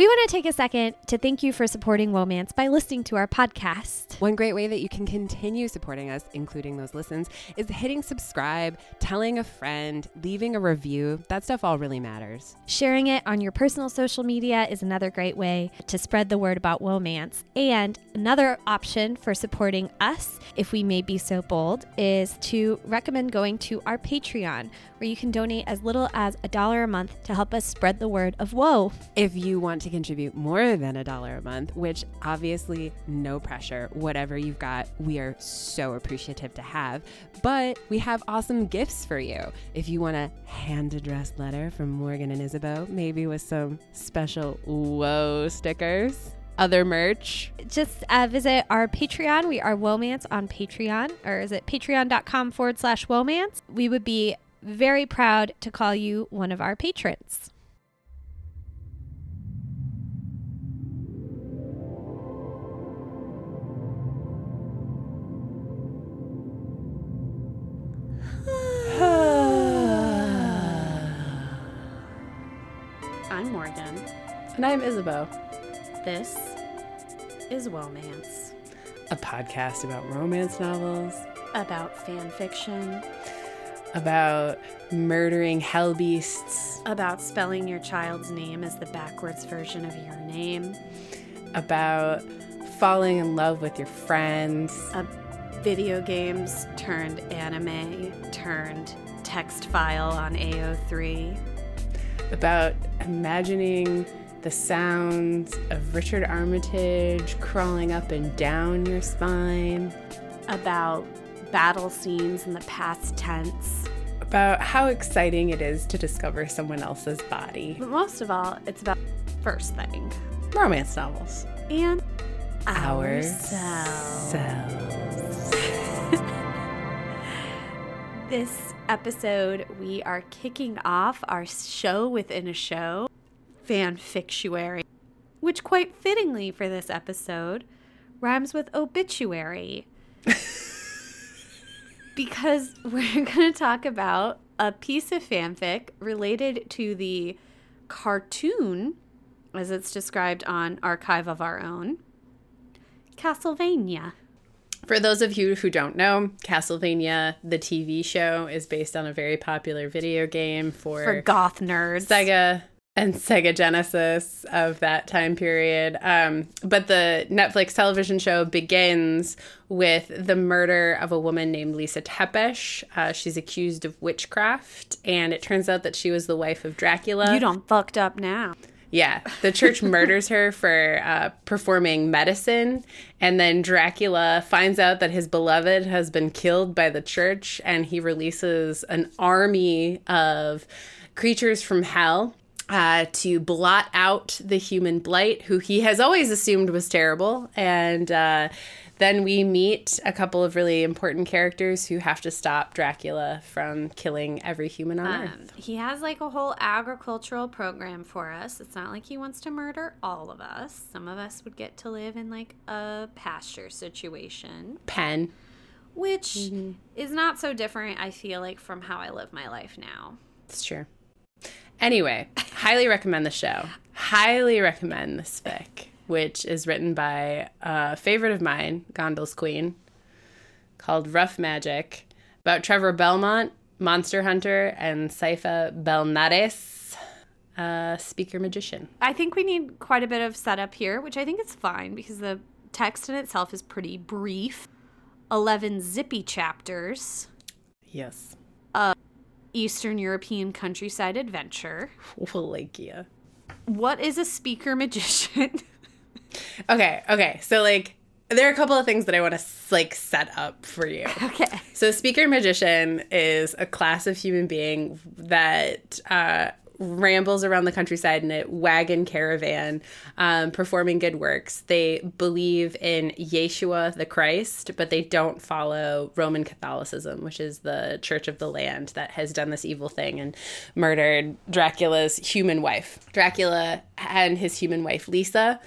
We want to take a second to thank you for supporting Womance by listening to our podcast. One great way that you can continue supporting us, including those listens, is hitting subscribe, telling a friend, leaving a review. That stuff all really matters. Sharing it on your personal social media is another great way to spread the word about Womance. And another option for supporting us, if we may be so bold, is to recommend going to our Patreon, where you can donate as little as a dollar a month to help us spread the word of woe. If you want to contribute more than a dollar a month, which obviously no pressure, whatever you've got, we are so appreciative to have. But we have awesome gifts for you. If you want a hand addressed letter from Morgan and Isabeau, maybe with some special whoa stickers other merch. Just uh, visit our Patreon. We are Womance on Patreon, or is it patreon.com forward slash Womance? We would be very proud to call you one of our patrons. And I'm Isabeau. This is Womance, a podcast about romance novels, about fan fiction, about murdering hell beasts, about spelling your child's name as the backwards version of your name, about falling in love with your friends, uh, video games turned anime turned text file on AO3, about imagining the sounds of Richard Armitage crawling up and down your spine, about battle scenes in the past tense, about how exciting it is to discover someone else's body. But most of all, it's about first thing. Romance novels. And ourselves. this episode, we are kicking off our show within a show fanfictuary, which quite fittingly for this episode rhymes with obituary. because we're going to talk about a piece of fanfic related to the cartoon, as it's described on Archive of Our Own, Castlevania. For those of you who don't know, Castlevania, the TV show, is based on a very popular video game for, for goth nerds. Sega and Sega Genesis of that time period. Um, but the Netflix television show begins with the murder of a woman named Lisa Tepes. Uh, she's accused of witchcraft, and it turns out that she was the wife of Dracula. You don't fucked up now. Yeah, the church murders her for uh, performing medicine, and then Dracula finds out that his beloved has been killed by the church, and he releases an army of creatures from hell uh, to blot out the human blight, who he has always assumed was terrible. And uh, then we meet a couple of really important characters who have to stop Dracula from killing every human on um, Earth. He has like a whole agricultural program for us. It's not like he wants to murder all of us. Some of us would get to live in like a pasture situation. Pen. Which mm-hmm. is not so different, I feel like, from how I live my life now. It's true. Anyway, highly recommend the show. Highly recommend this fic, which is written by a favorite of mine, Gondal's Queen, called Rough Magic, about Trevor Belmont, Monster Hunter, and Sypha Belnades, a speaker magician. I think we need quite a bit of setup here, which I think is fine because the text in itself is pretty brief. 11 zippy chapters. Yes. Uh, Eastern European countryside adventure. Wallachia. What is a speaker magician? okay, okay. So like there are a couple of things that I want to like set up for you. Okay. So speaker magician is a class of human being that uh, rambles around the countryside in a wagon caravan um, performing good works. They believe in Yeshua the Christ, but they don't follow Roman Catholicism, which is the church of the land that has done this evil thing and murdered Dracula's human wife. Dracula and his human wife Lisa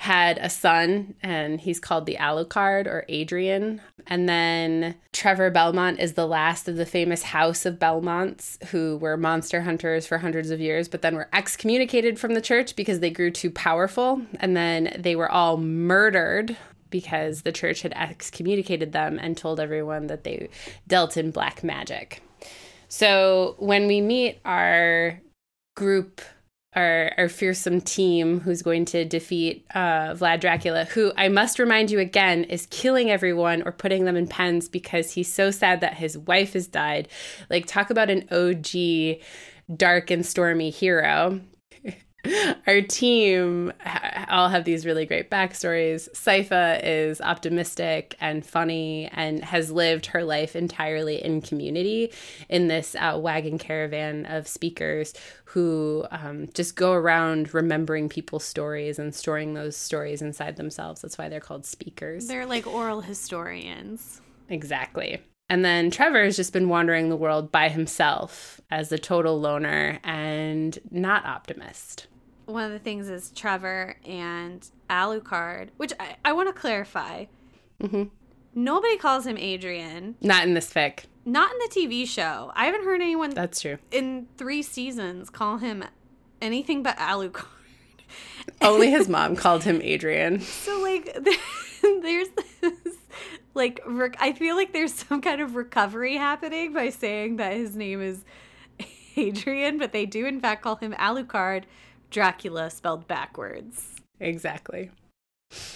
had a son, and he's called the Alucard or Adrian. And then Trevor Belmont is the last of the famous House of Belmonts, who were monster hunters for hundreds of years, but then were excommunicated from the church because they grew too powerful. And then they were all murdered because the church had excommunicated them and told everyone that they dealt in black magic. So when we meet our group, our, our fearsome team who's going to defeat uh, Vlad Dracula, who I must remind you again is killing everyone or putting them in pens because he's so sad that his wife has died. Like, talk about an OG dark and stormy hero. Our team all have these really great backstories. Sypha is optimistic and funny and has lived her life entirely in community in this uh, wagon caravan of speakers who um, just go around remembering people's stories and storing those stories inside themselves. That's why they're called speakers. They're like oral historians. Exactly. And then Trevor has just been wandering the world by himself as a total loner and not optimist one of the things is Trevor and Alucard, which I, I want to clarify. Mm-hmm. Nobody calls him Adrian. Not in this fic. Not in the TV show. I haven't heard anyone. That's true. In three seasons, call him anything but Alucard. Only his mom called him Adrian. So like, there's this like I feel like there's some kind of recovery happening by saying that his name is Adrian, but they do in fact call him Alucard Dracula spelled backwards. Exactly.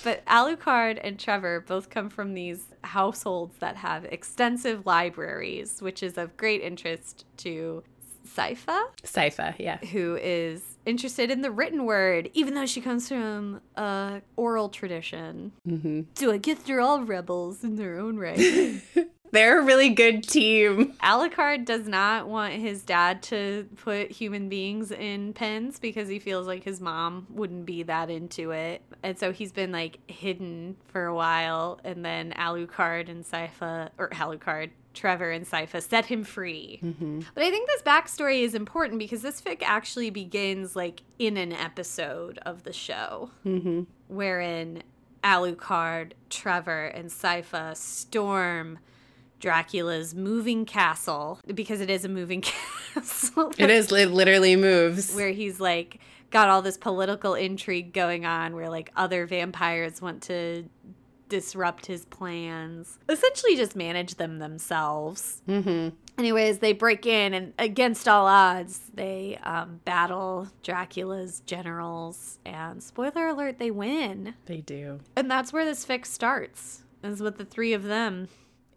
But Alucard and Trevor both come from these households that have extensive libraries, which is of great interest to Sypha. Sypha, yeah. Who is interested in the written word, even though she comes from a oral tradition. Mm-hmm. So I guess they're all rebels in their own right. They're a really good team. Alucard does not want his dad to put human beings in pens because he feels like his mom wouldn't be that into it. And so he's been like hidden for a while. And then Alucard and Sypha, or Alucard, Trevor and Sypha set him free. Mm-hmm. But I think this backstory is important because this fic actually begins like in an episode of the show, mm-hmm. wherein Alucard, Trevor, and Sypha storm Dracula's moving castle because it is a moving castle. it is. It literally moves. Where he's like got all this political intrigue going on, where like other vampires want to disrupt his plans. Essentially, just manage them themselves. Mm-hmm. Anyways, they break in and against all odds, they um, battle Dracula's generals. And spoiler alert, they win. They do. And that's where this fic starts. Is with the three of them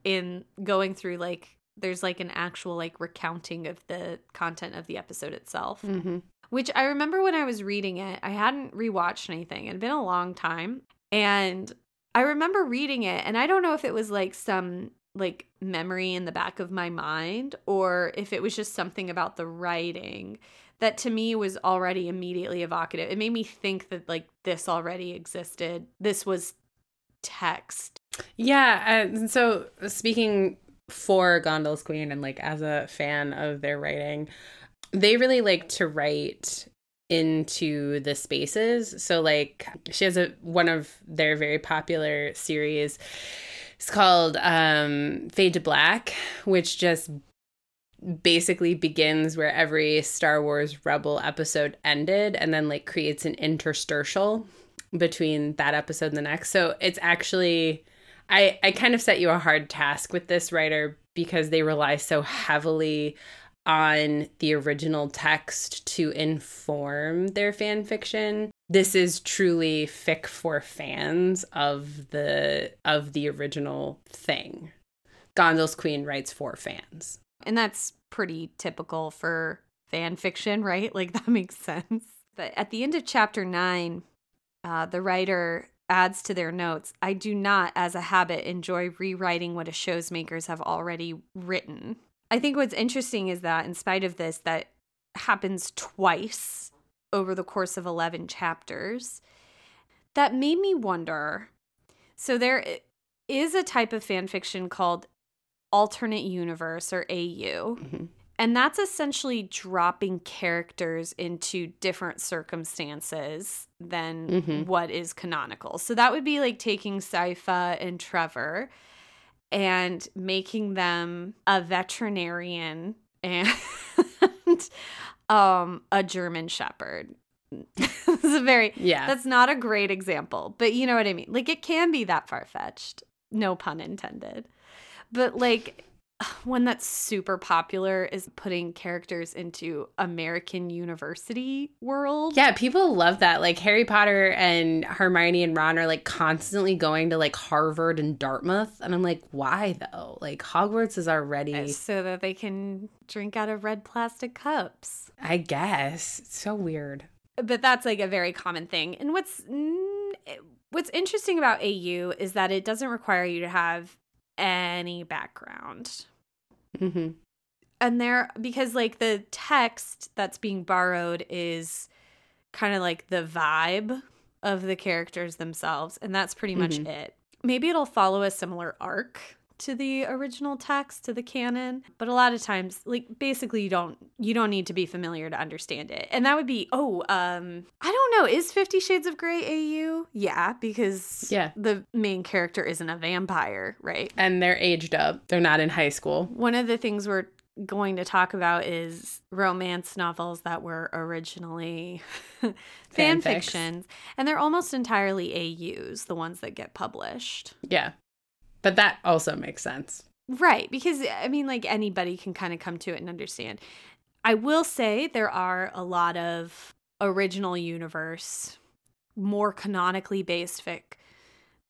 in going through like there's like an actual like recounting of the content of the episode itself. Mm-hmm. Which I remember when I was reading it, I hadn't rewatched anything. It had been a long time. And I remember reading it, and I don't know if it was like some like memory in the back of my mind or if it was just something about the writing that to me was already immediately evocative. It made me think that like this already existed. This was text yeah. And so speaking for Gondal's Queen and like as a fan of their writing, they really like to write into the spaces. So like she has a one of their very popular series. It's called um Fade to Black, which just basically begins where every Star Wars Rebel episode ended and then like creates an interstitial between that episode and the next. So it's actually I, I kind of set you a hard task with this writer because they rely so heavily on the original text to inform their fan fiction. This is truly fic for fans of the of the original thing. Gondal's Queen writes for fans. And that's pretty typical for fan fiction, right? Like that makes sense. But at the end of chapter 9, uh, the writer adds to their notes I do not, as a habit, enjoy rewriting what a show's makers have already written. I think what's interesting is that, in spite of this, that happens twice over the course of 11 chapters. That made me wonder. So, there is a type of fan fiction called alternate universe or AU. Mm-hmm. And that's essentially dropping characters into different circumstances than Mhm. what is canonical. So that would be like taking Sypha and Trevor and making them a veterinarian and um a German shepherd. this is a very Yeah. that's not a great example, but you know what I mean. Like it can be that far fetched. No pun intended. But like one that's super popular is putting characters into American university world. Yeah, people love that. Like Harry Potter and Hermione and Ron are like constantly going to like Harvard and Dartmouth. And I'm like, why though? Like Hogwarts is already, So that they can drink out of red plastic cups. I guess. It's so weird. But that's like a very common thing. And what's what's interesting about AU is that it doesn't require you to have any background. hmm and there because like the text that's being borrowed is kind of like the vibe of the characters themselves and that's pretty much Mhm. it maybe it'll follow a similar arc to the original text to the canon but a lot of times like basically you don't you don't need to be familiar to understand it and that would be oh um i don't know is 50 shades of gray au yeah because Yeah. the main character isn't a vampire right And they're aged up. They're not in high school. one of the things we're going to talk about is romance novels that were originally fan fictions and they're almost entirely AUs the ones that get published. Yeah. But that also makes sense. Right, because I mean like anybody can kind of come to it and understand. I will say there are a lot of original universe more canonically based fic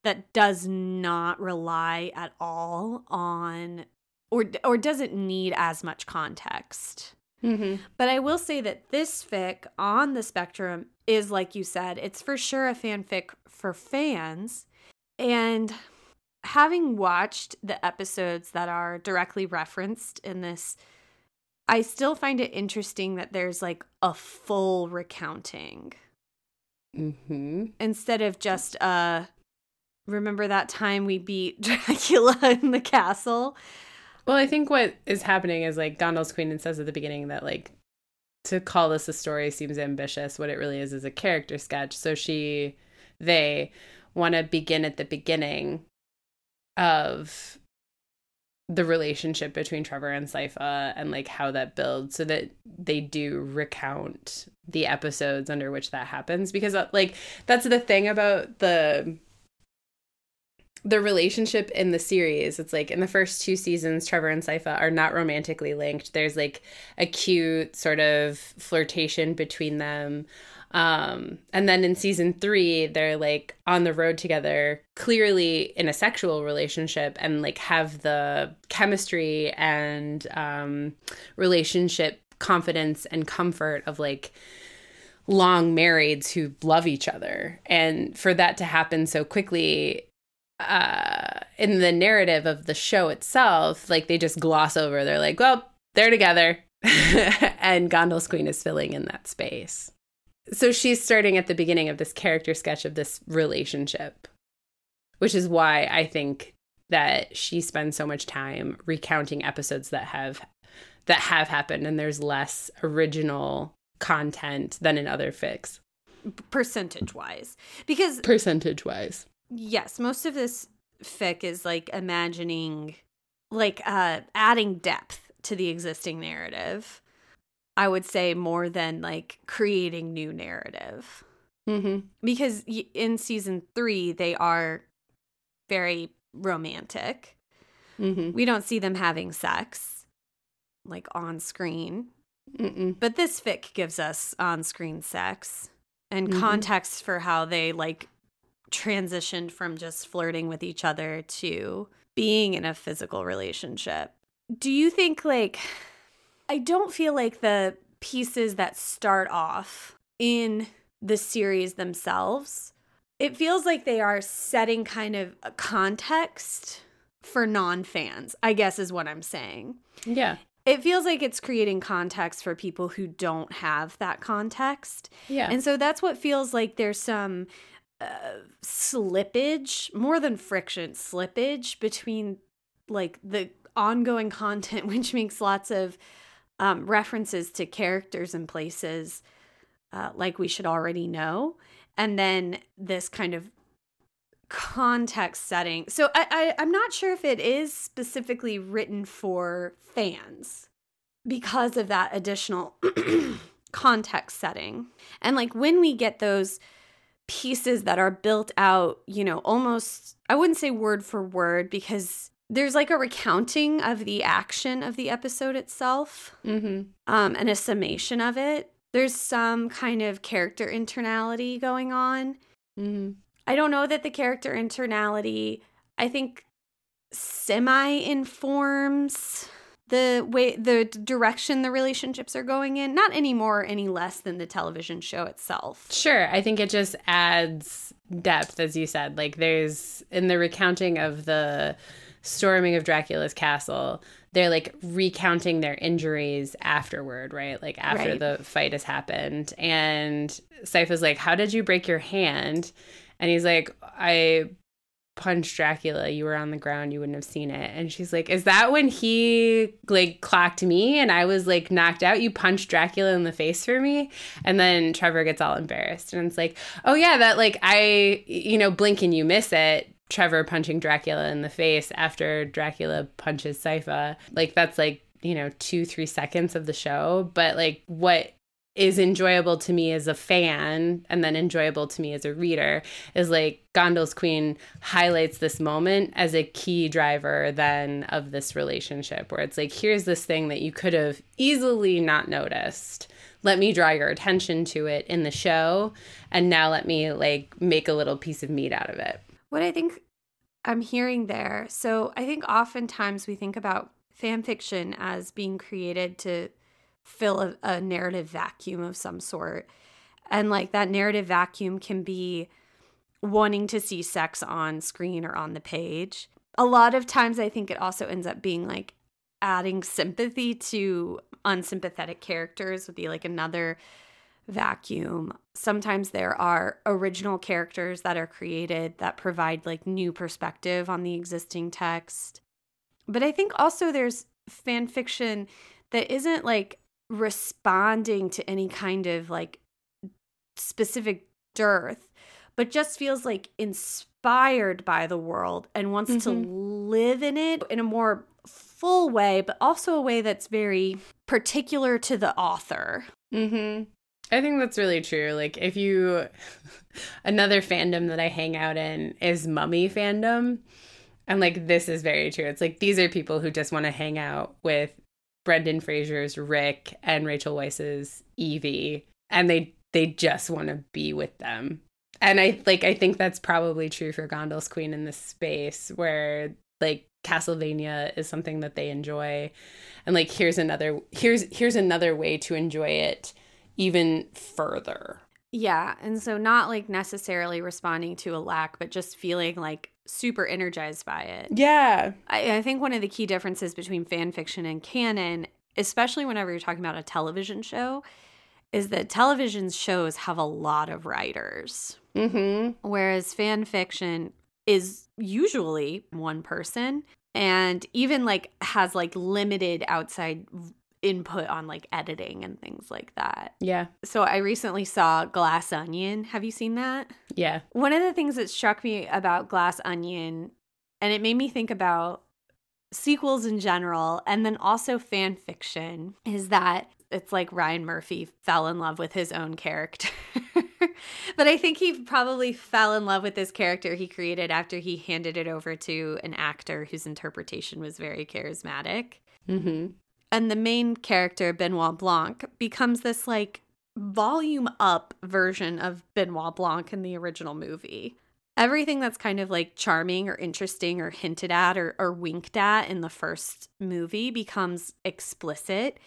that does not rely at all on or or doesn't need as much context. Mm-hmm. But I will say that this fic on the spectrum is like you said, it's for sure a fanfic for fans. And having watched the episodes that are directly referenced in this, I still find it interesting that there's like a full recounting Mm-hmm. instead of just uh remember that time we beat Dracula in the castle? Well, I think what is happening is like Gondal's Queen says at the beginning that like to call this a story seems ambitious. What it really is is a character sketch. So she, they want to begin at the beginning of the relationship between Trevor and Sypha and like how that builds so that they do recount the episodes under which that happens. Because uh, like that's the thing about the the relationship in the series. It's like in the first two seasons trevor and sypha are not romantically linked. There's like a cute sort of flirtation between them um and then in season three they're like on the road together clearly in a sexual relationship and like have the chemistry and um relationship confidence and comfort of like long marrieds who love each other. And for that to happen so quickly uh in the narrative of the show itself like they just gloss over. They're like well they're together. And Gondal's queen is filling in that space so she's starting at the beginning of this character sketch of this relationship which is why i think that she spends so much time recounting episodes that have that have happened and there's less original content than in other fics Percentage wise. Because percentage wise yes, most of this fic is like imagining like uh adding depth to the existing narrative. I would say more than like creating new narrative. mm-hmm. Because y- in season 3 they are very romantic. Mm-hmm. We don't see them having sex like on screen. Mm-mm. But this fic gives us on screen sex and Mhm. context for how they like transitioned from just flirting with each other to being in a physical relationship. Do you think like I don't feel like the pieces that start off in the series themselves it feels like they are setting kind of a context for non-fans, I guess is what I'm saying Yeah. it feels like it's creating context for people who don't have that context. Yeah. And so that's what feels like there's some uh, slippage, more than friction, slippage between like the ongoing content, which makes lots of um, references to characters and places uh, like we should already know. And then this kind of context setting. So I, I, I'm not sure if it is specifically written for fans because of that additional context setting. And like when we get those pieces that are built out, you know, almost, I wouldn't say word for word because there's like a recounting of the action of the episode itself Mm-hmm. um, and a summation of it. There's some kind of character internality going on. Mm-hmm. I don't know that the character internality, I think, semi informs the way the direction the relationships are going in not any more or any less than the television show itself Sure. I think it just adds depth, as you said. Like, there's in the recounting of the storming of Dracula's castle, they're like recounting their injuries afterward, right? Like, after Right. the fight has happened. And Sypha's like, How did you break your hand? And he's like, I punched Dracula. You were on the ground. You wouldn't have seen it. And she's like, Is that when he like clocked me and I was like knocked out? You punched Dracula in the face for me? And then Trevor gets all embarrassed. And it's like, Oh, yeah, that like I, you know, blink and you miss it. Trevor punching Dracula in the face after Dracula punches Sypha. Like, that's like, you know, two, three seconds of the show. But like, what is enjoyable to me as a fan and then enjoyable to me as a reader is like Gondal's Queen highlights this moment as a key driver then of this relationship where it's like here's this thing that you could have easily not noticed let me draw your attention to it in the show and now let me like make a little piece of meat out of it what i think i'm hearing there so i think oftentimes we think about fan fiction as being created to fill a, a narrative vacuum of some sort and like that narrative vacuum can be wanting to see sex on screen or on the page. A lot of times i think it also ends up being like adding sympathy to unsympathetic characters would be like another vacuum. Sometimes there are original characters that are created that provide like new perspective on the existing text. But I think also there's fan fiction that isn't like responding to any kind of like specific dearth, but just feels like inspired by the world and wants to live in it in a more full way, but also a way that's very particular to the author. Mm-hmm. I think that's really true. Like, if you, another fandom that I hang out in is mummy fandom. And like, this is very true. It's like, these are people who just want to hang out with Brendan Fraser's Rick and Rachel Weisz's Evie. And they, they just want to be with them. And I like, I think that's probably true for Gondal's Queen in this space where like Castlevania is something that they enjoy. And like, here's another, here's, here's another way to enjoy it even further. Yeah. And so, not like necessarily responding to a lack, but just feeling like super energized by it. Yeah. I, I think one of the key differences between fan fiction and canon, especially whenever you're talking about a television show, is that television shows have a lot of writers, Mm-hmm. whereas fan fiction is usually one person and even like has like limited outside input on like editing and things like that. Yeah. So I recently saw Glass Onion. Have you seen that? Yeah. One of the things that struck me about Glass Onion, and it made me think about sequels in general, and then also fan fiction, is that it's like Ryan Murphy fell in love with his own character. but I think he probably fell in love with this character he created after he handed it over to an actor whose interpretation was very charismatic. Mm-hmm. And the main character, Benoit Blanc, becomes this like volume up version of Benoit Blanc in the original movie. Everything that's kind of like charming or interesting or hinted at or, or winked at in the first movie becomes explicit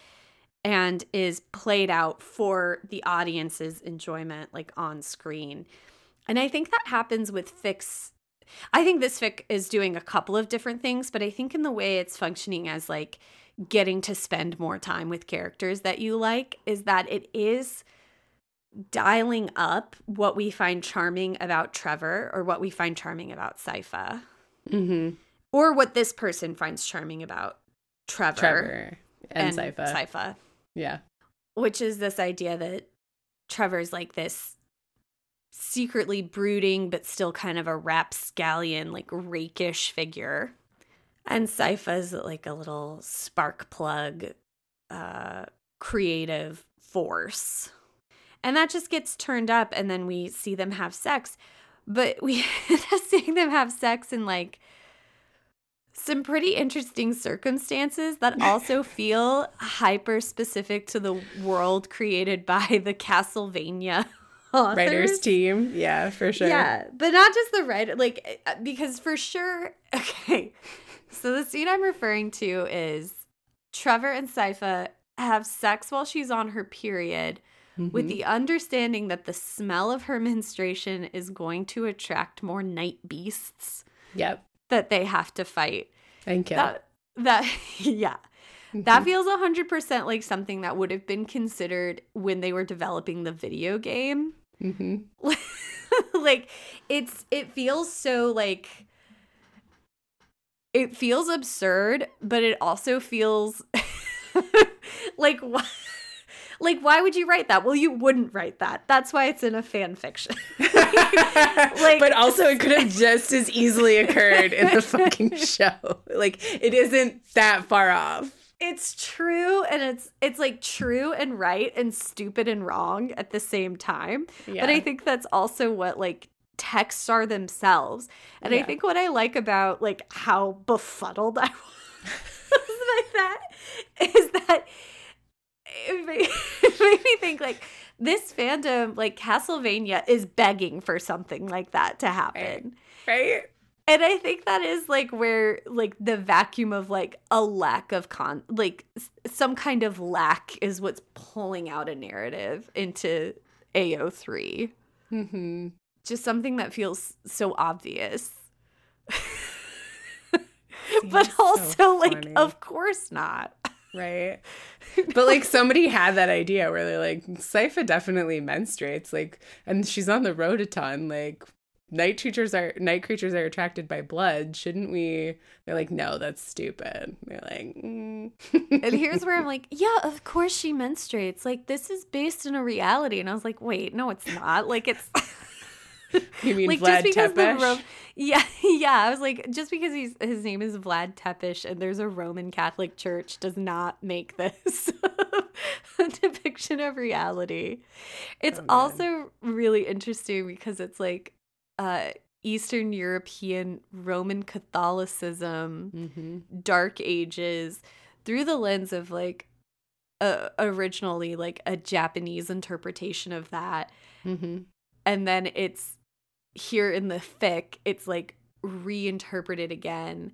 and is played out for the audience's enjoyment, like on screen. And I think that happens with fics. I think this fic is doing a couple of different things, but I think in the way it's functioning as like getting to spend more time with characters that you like is that it is dialing up what we find charming about Trevor or what we find charming about Sypha Mm-hmm. or what this person finds charming about Trevor. Trevor. And, Sypha. Sypha, Yeah. which is this idea that Trevor's like this secretly brooding but still kind of a rapscallion, like rakish figure. And Sypha's like a little spark plug, uh, creative force. And that just gets turned up, and then we see them have sex. But we seeing them have sex in like some pretty interesting circumstances that also feel hyper specific to the world created by the Castlevania authors. Writers team. Yeah, for sure. Yeah, but not just the writer, like uh, because for sure. Okay, so the scene I'm referring to is Trevor and Sypha have sex while she's on her period, with Mhm. the understanding that the smell of her menstruation is going to attract more night beasts Yep. that they have to fight. And kill. That that yeah. That Mhm. feels 100% like something that would have been considered when they were developing the video game. Mhm. like it's it feels so like it feels absurd, but it also feels like why like why would you write that? Well, you wouldn't write that. That's why it's in a fan fiction. like but also it could have just as easily occurred in the fucking show. Like it isn't that far off. it's true and it's it's like true and right and stupid and wrong at the same time. Yeah. But I think that's also what like texts are themselves. And I think what I like about like how befuddled I was by that is that it made, it made me think like this fandom, like Castlevania, is begging for something like that to happen. right? And I think that is like where like the vacuum of like a lack of con like some kind of lack is what's pulling out a narrative into AO3. Mm-hmm. Just something that feels so obvious. but Seems so also like of course not. Right. But like somebody had that idea where they're like, Sypha definitely menstruates, like, and she's on the road a ton. Like, night creatures are night creatures are attracted by blood. Shouldn't we? They're like, no, that's stupid. They're like, mm. And here's where I'm like, yeah, of course she menstruates. Like this is based in a reality. And I was like, wait, no, it's not. Like it's you mean like Vlad just because the Ro- yeah yeah I was like just because he's his name is Vlad Tepes and there's a Roman Catholic Church does not make this a depiction of reality. It's Oh, also really interesting because it's like uh Eastern European Roman Catholicism, Mhm. Dark Ages through the lens of like uh, originally like a Japanese interpretation of that Mhm. and then it's here in the fic it's like reinterpreted again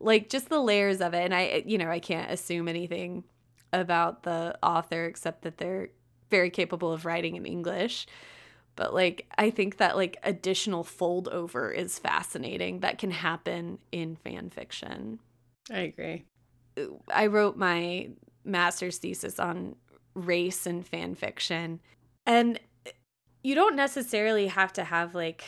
like just the layers of it and i you know i can't assume anything about the author except that they're very capable of writing in english but like i think that like additional fold over is fascinating that can happen in fan fiction I agree. I wrote my master's thesis on race and fan fiction. And you don't necessarily have to have like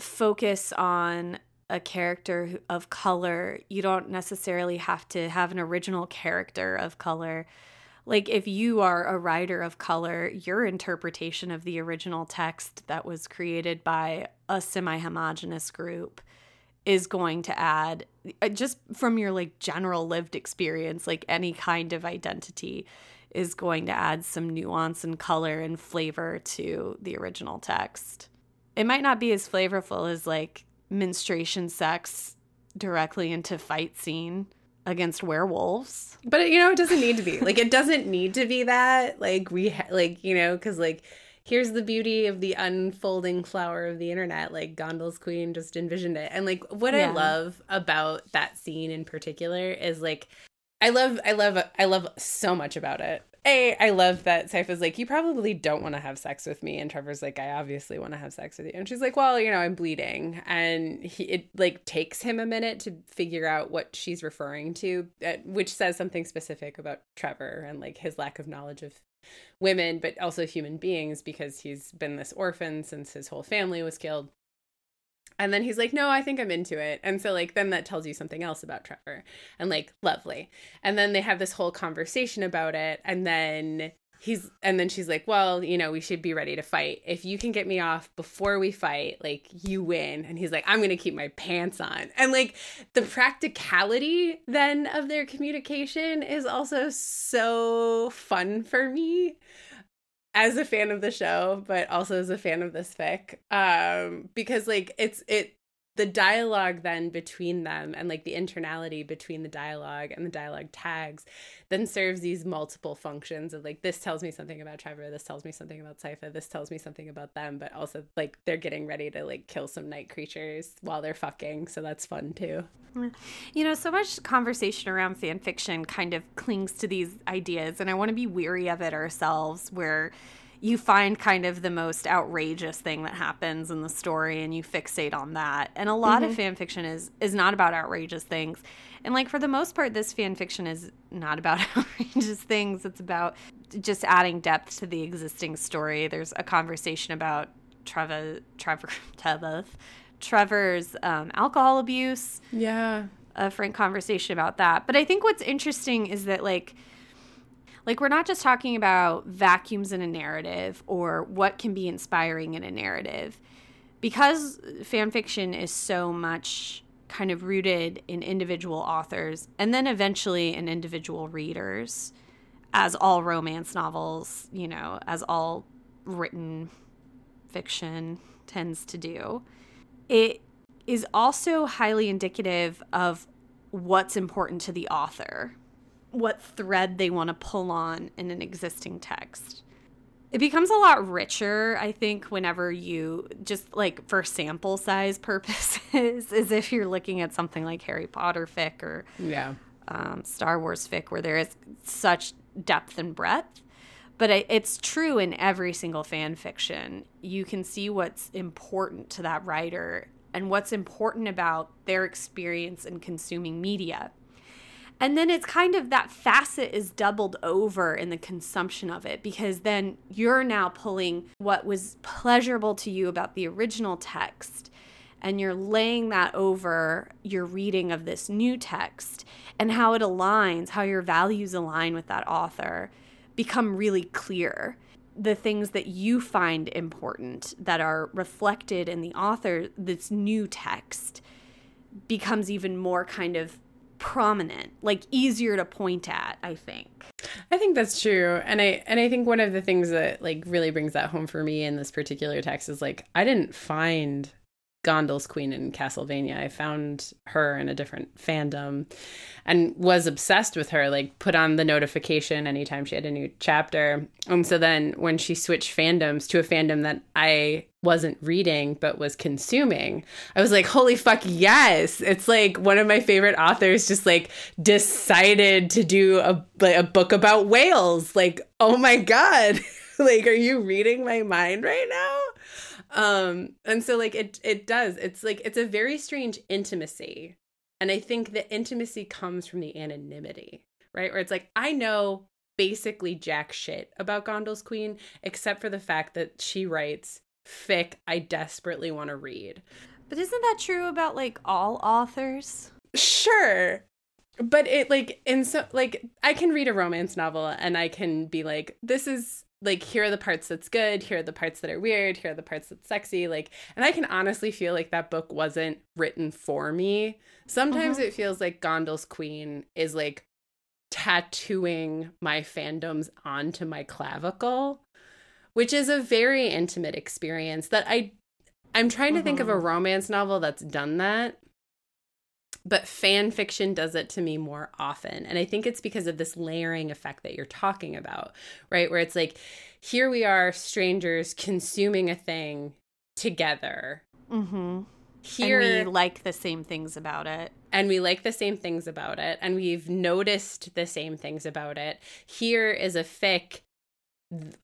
focus on a character of color. You don't necessarily have to have an original character of color. Like if you are a writer of color, your interpretation of the original text that was created by a semi-homogenous group is going to add uh, just from your like general lived experience like any kind of identity is going to add some nuance and color and flavor to the original text it might not be as flavorful as like menstruation sex directly into fight scene against werewolves But you know, it doesn't need to be. Like it doesn't need to be that. Like we ha- like, you know, cuz like here's the beauty of the unfolding flower of the internet. Like Gondal's queen just envisioned it. And like what Yeah. I love about that scene in particular is like I love I love I love so much about it. A, I love that Sypha's like, you probably don't want to have sex with me. And Trevor's like, I obviously want to have sex with you. And she's like, well, you know, I'm bleeding. And he, it like takes him a minute to figure out what she's referring to, which says something specific about Trevor and like his lack of knowledge of women, but also human beings because he's been this orphan since his whole family was killed. And then he's like, no, I think I'm into it. And so, like, then that tells you something else about Trevor. And, like, lovely. And then they have this whole conversation about it. And then he's, and then she's like, well, you know, we should be ready to fight. If you can get me off before we fight, like, you win. And he's like, I'm going to keep my pants on. And, like, the practicality then of their communication is also so fun for me as a fan of the show, but also as a fan of this fic, um, because like it's it the dialogue then between them and like the internality between the dialogue and the dialogue tags then serves these multiple functions of like this tells me something about Trevor, this tells me something about Sypha, this tells me something about them, but also like they're getting ready to like kill some night creatures while they're fucking, so that's fun too. You know, so much conversation around fan fiction kind of clings to these ideas, and I want to be weary of it ourselves where you find kind of the most outrageous thing that happens in the story and you fixate on that. And a lot mm-hmm. of fan fiction is is not about outrageous things. And like for the most part this fan fiction is not about outrageous things. It's about just adding depth to the existing story. There's a conversation about Trevor Trevor Trevor Trevor's um, alcohol abuse. Yeah. A frank conversation about that. But I think what's interesting is that like like, we're not just talking about vacuums in a narrative or what can be inspiring in a narrative. Because fan fiction is so much kind of rooted in individual authors and then eventually in individual readers, as all romance novels, you know, as all written fiction tends to do. It is also highly indicative of what's important to the author what thread they want to pull on in an existing text. It becomes a lot richer, I think, whenever you just like for sample size purposes, as if you're looking at something like Harry Potter fic or yeah, um, Star Wars fic, where there is such depth and breadth. But it's true in every single fan fiction. You can see what's important to that writer and what's important about their experience in consuming media. And then it's kind of that facet is doubled over in the consumption of it because then you're now pulling what was pleasurable to you about the original text and you're laying that over your reading of this new text and how it aligns, how your values align with that author become really clear. The things that you find important that are reflected in the author, this new text, becomes even more kind of prominent, like easier to point at, I think. I think that's true. And I and I think one of the things that like really brings that home for me in this particular text is like I didn't find Gondal's queen in Castlevania. I found her in a different fandom and was obsessed with her, like put on the notification anytime she had a new chapter. And so then when she switched fandoms to a fandom that I wasn't reading but was consuming, I was like, holy fuck, yes. It's like one of my favorite authors just like decided to do a, a book about whales. Like, oh my God. like, are you reading my mind right now? Um and so like it it does. It's like it's a very strange intimacy. And i think the intimacy comes from the anonymity right? Where it's like i know basically jack shit about gondal's queen except for the fact that she writes fic i desperately want to read. But isn't that true about like all authors? Sure. But it like in so like i can read a romance novel and i can be like this is like here are the parts that's good here are the parts that are weird here are the parts that's sexy like and i can honestly feel like that book wasn't written for me sometimes uh-huh. it feels like gondal's queen is like tattooing my fandoms onto my clavicle which is a very intimate experience that i i'm trying to uh-huh. think of a uh-huh. romance novel that's done that but fan fiction does it to me more often. And I think it's because of this layering effect that you're talking about, right? Where it's like, here we are, strangers consuming a thing together. Mm-hmm. Here, and we like the same things about it. And we like the same things about it. And we've noticed the same things about it. Here is a fic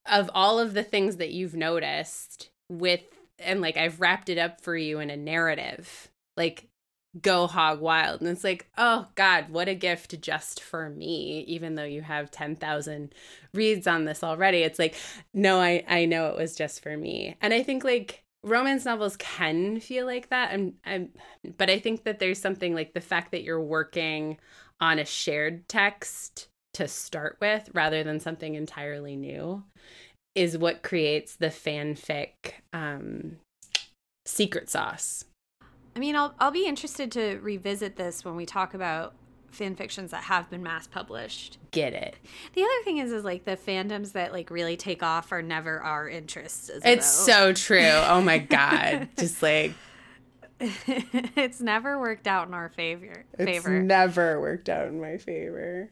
of all of the things that you've noticed with, and like I've wrapped it up for you in a narrative. Like go hog wild. And it's like, oh God, what a gift just for me, even though you have 10,000 reads on this already. It's like, no, I, I know it was just for me. And I think like romance novels can feel like that. I'm, I'm, but I think that there's something like the fact that you're working on a shared text to start with rather than something entirely new is what creates the fanfic um, secret sauce. I mean, I'll I'll be interested to revisit this when we talk about fan fictions that have been mass published. Get it? The other thing is, is like the fandoms that like really take off are never our interests. It's so true. Oh my god, just like it's never worked out in our favor. It's favor. never worked out in my favor.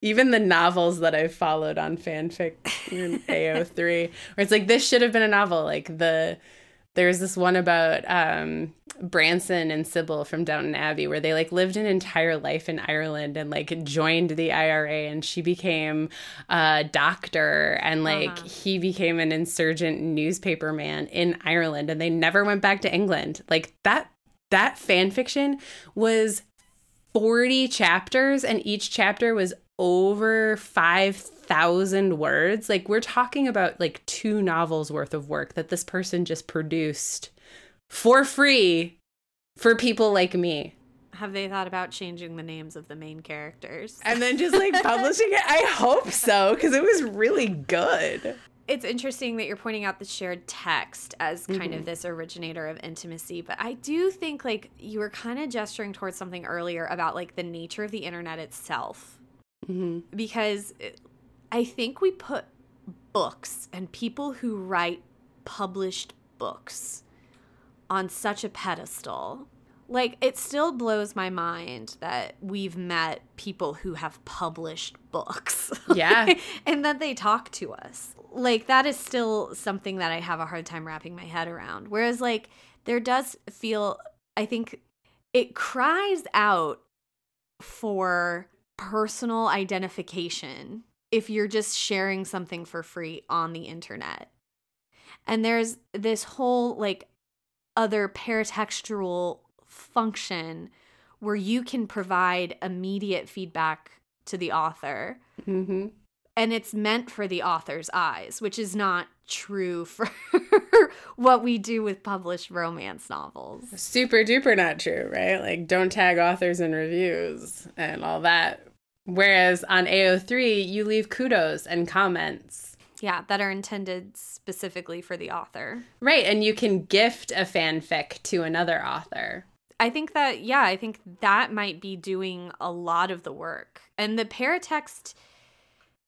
Even the novels that I've followed on fanfic in AO3, where it's like this should have been a novel. Like the there's this one about um, Branson and Sybil from Downton Abbey where they like lived an entire life in Ireland and like joined the IRA and she became a doctor and like uh-huh. he became an insurgent newspaper man in Ireland and they never went back to England. Like that that fan fiction was 40 chapters and each chapter was over 5,000 words. Like, we're talking about like two novels worth of work that this person just produced for free for people like me. Have they thought about changing the names of the main characters? And then just like publishing it? I hope so, because it was really good. It's interesting that you're pointing out the shared text as kind mm-hmm. of this originator of intimacy, but I do think like you were kind of gesturing towards something earlier about like the nature of the internet itself mm-hmm. because I think we put books and people who write published books on such a pedestal. Like, it still blows my mind that we've met people who have published books. Yeah. and that they talk to us. Like, that is still something that I have a hard time wrapping my head around. Whereas, like, there does feel, I think it cries out for personal identification if you're just sharing something for free on the internet. And there's this whole like other paratextual function where you can provide immediate feedback to the author. Mm-hmm. And it's meant for the author's eyes, which is not true for what we do with published romance novels. Super duper not true, right? Like, don't tag authors in reviews and all that. Whereas on AO3, you leave kudos and comments. Yeah, that are intended specifically for the author. Right, and you can gift a fanfic to another author. I think that, yeah, I think that might be doing a lot of the work. And the paratext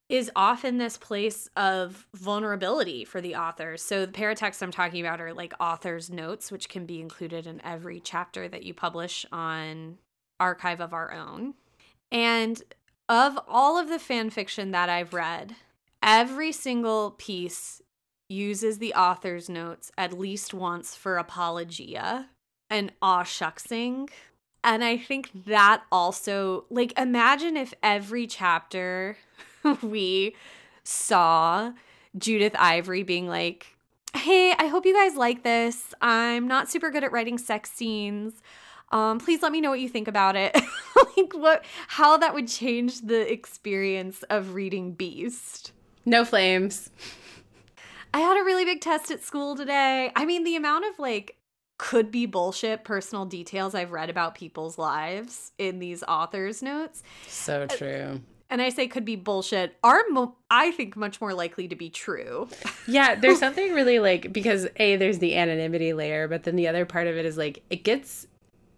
is often this place of vulnerability for the author. So the paratexts I'm talking about are like author's notes, which can be included in every chapter that you publish on Archive of Our Own. And of all of the fan fiction that I've read, every single piece uses the author's notes at least once for apologia and aw shucksing. And I think that also, like, imagine if every chapter we saw Judith Ivory being like, hey, I hope you guys like this. I'm not super good at writing sex scenes. Um, please let me know what you think about it. like what how that would change the experience of reading Beast. No flames. I had a really big test at school today. I mean, the amount of like could be bullshit personal details I've read about people's lives in these authors' notes. So true. And I say could be bullshit are mo- I think much more likely to be true. yeah, there's something really like because a there's the anonymity layer, but then the other part of it is like it gets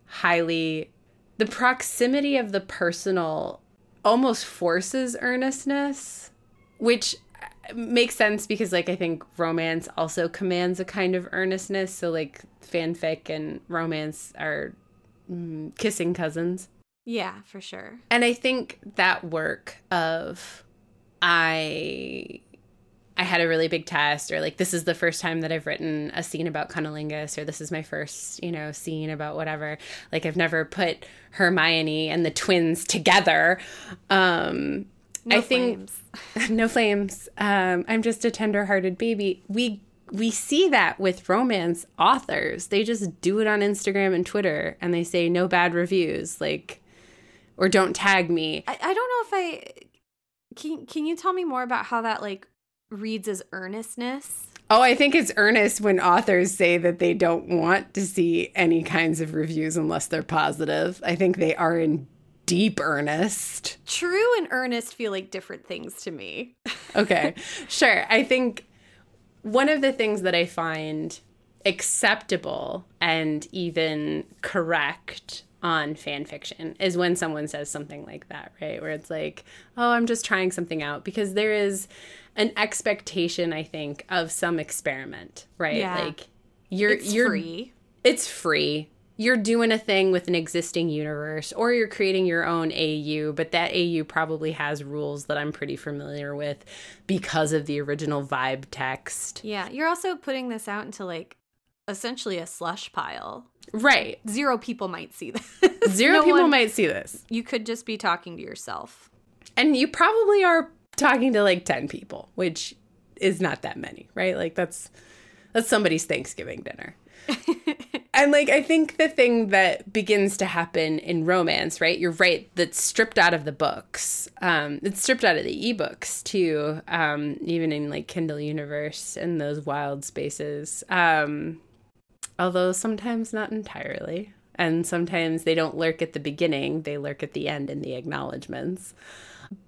highly the proximity of the personal almost forces earnestness which makes sense because like i think romance also commands a kind of earnestness. So like fanfic and romance are mm, kissing cousins. Yeah for sure. And i think that work of i I had a really big test, or like this is the first time that I've written a scene about cunnilingus, or this is my first, you know, scene about whatever. Like I've never put Hermione and the twins together. Um, no I think flames. no flames. Um, I'm just a tender-hearted baby. We we see that with romance authors. They just do it on Instagram and Twitter, and they say no bad reviews, like or don't tag me. I, I don't know if I can. Can you tell me more about how that like reads as earnestness. Oh, I think it's earnest when authors say that they don't want to see any kinds of reviews unless they're positive. I think they are in deep earnest. True and earnest feel like different things to me. okay, sure. I think one of the things that I find acceptable and even correct on fan fiction is when someone says something like that, right? Where it's like, oh, I'm just trying something out because there is an expectation, I think, of some experiment, right? Yeah. Like you're It's you're free. it's free. You're doing a thing with an existing universe, or you're creating your own AU, but that AU probably has rules that I'm pretty familiar with because of the original vibe text. Yeah, you're also putting this out into like essentially a slush pile. Right. Zero people might see this. Zero No people one- might see this. You could just be talking to yourself. And you probably are talking to like 10 people, which is not that many, right? Like that's that's somebody's Thanksgiving dinner. and like I think the thing that begins to happen in romance, right? You're right, that's stripped out of the books. Um, it's stripped out of the ebooks too, um, even in like Kindle Universe and those wild spaces. Um, although sometimes not entirely. And sometimes they don't lurk at the beginning, they lurk at the end in the acknowledgments.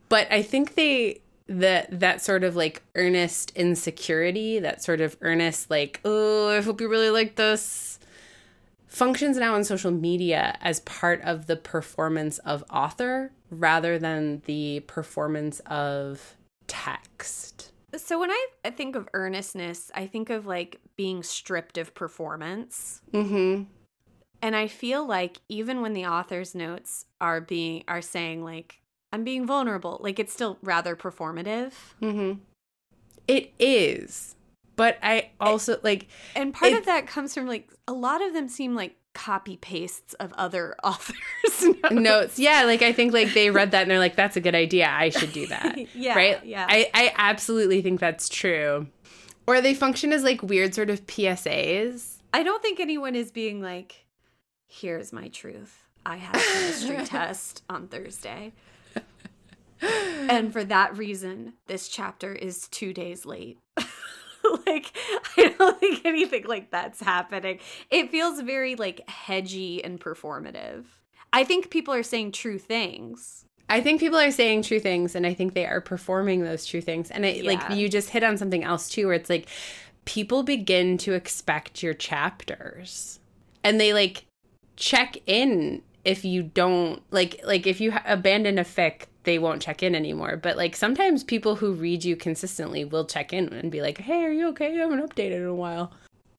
But I think they that that sort of like earnest insecurity, that sort of earnest like, oh, I hope you really like this functions now on social media as part of the performance of author rather than the performance of text. So when I I think of earnestness, I think of like being stripped of performance. Mm-hmm. And I feel like even when the author's notes are being are saying like I'm being vulnerable, like it's still rather performative. Mm-hmm. It is. But I also like And part It- of that comes from like a lot of them seem like copy pastes of other authors. notes. notes. Yeah, like I think like they read that and they're like, that's a good idea. I should do that. Yeah, Right? yeah. I, I absolutely think that's true. Or they function as like weird sort of PSAs. I don't think anyone is being like, here's my truth. I had a chemistry test on Thursday. And for that reason, this chapter is two days late. like, I don't think anything like that's happening. It feels very like hedgy and performative. I think people are saying true things. I think people are saying true things and I think they are performing those true things. And it, Yeah. like you just hit on something else too where it's like people begin to expect your chapters. And they like check in if you don't like like if you ha- abandon a fic they won't check in anymore. But like sometimes people who read you consistently will check in and be like hey are you okay? You haven't updated in a while.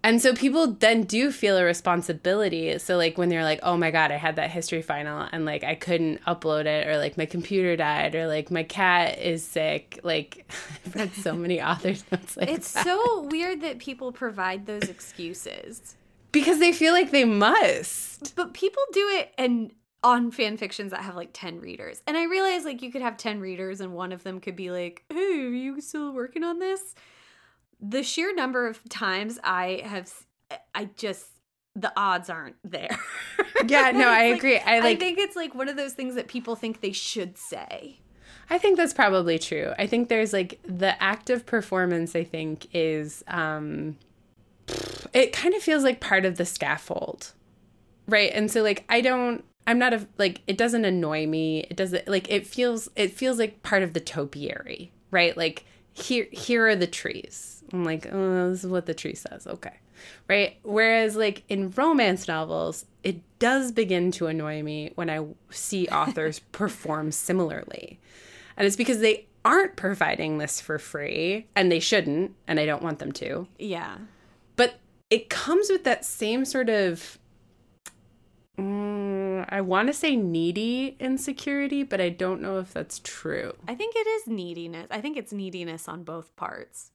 And so people then do feel a responsibility. So like when they're like oh my god i had that history final and like i couldn't upload it or like my computer died or like my cat is sick like i've read so many authors like It's that. so weird that people provide those excuses. because they feel like they must. But people do it and on fan fictions that have like 10 readers. And I realize like you could have 10 readers and one of them could be like, "Hey, are you still working on this?" The sheer number of times I have I just the odds aren't there. Yeah, no, I like- agree. I, I like- think it's like one of those things that people think they should say. I think that's probably true. I think there's like the act of performance, I think, is um it kind of feels like part of the scaffold. Right? And so like I don't I'm not a like it doesn't annoy me. It doesn't like it feels it feels like part of the topiary, right? Like here here are the trees. I'm like, oh, this is what the tree says. Okay. Right? Whereas like in romance novels, it does begin to annoy me when I see authors perform similarly. And it's because they aren't providing this for free and they shouldn't and I don't want them to. Yeah. But it comes with that same sort of mm, I want to say needy insecurity, but I don't know if that's true. I think it is neediness. I think it's neediness on both parts.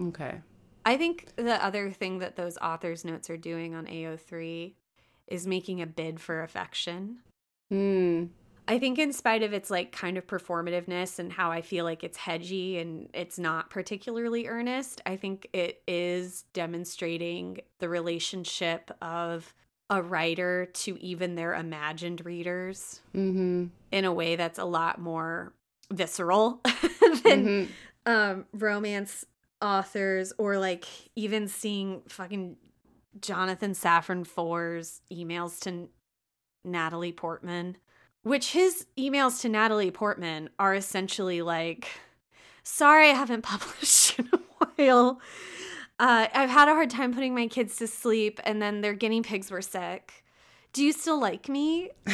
Okay. I think the other thing that those authors' notes are doing on AO3 is making a bid for affection. Hmm. I think, in spite of its like kind of performativeness and how I feel like it's hedgy and it's not particularly earnest, I think it is demonstrating the relationship of a writer to even their imagined readers Mm-hmm. in a way that's a lot more visceral than Mhm. um, romance authors or like even seeing fucking Jonathan Safran Foer's emails to Natalie Portman, which his emails to Natalie Portman are essentially like, sorry, I haven't published in a while. Uh, I've had a hard time putting my kids to sleep, and then their guinea pigs were sick. Do you still like me?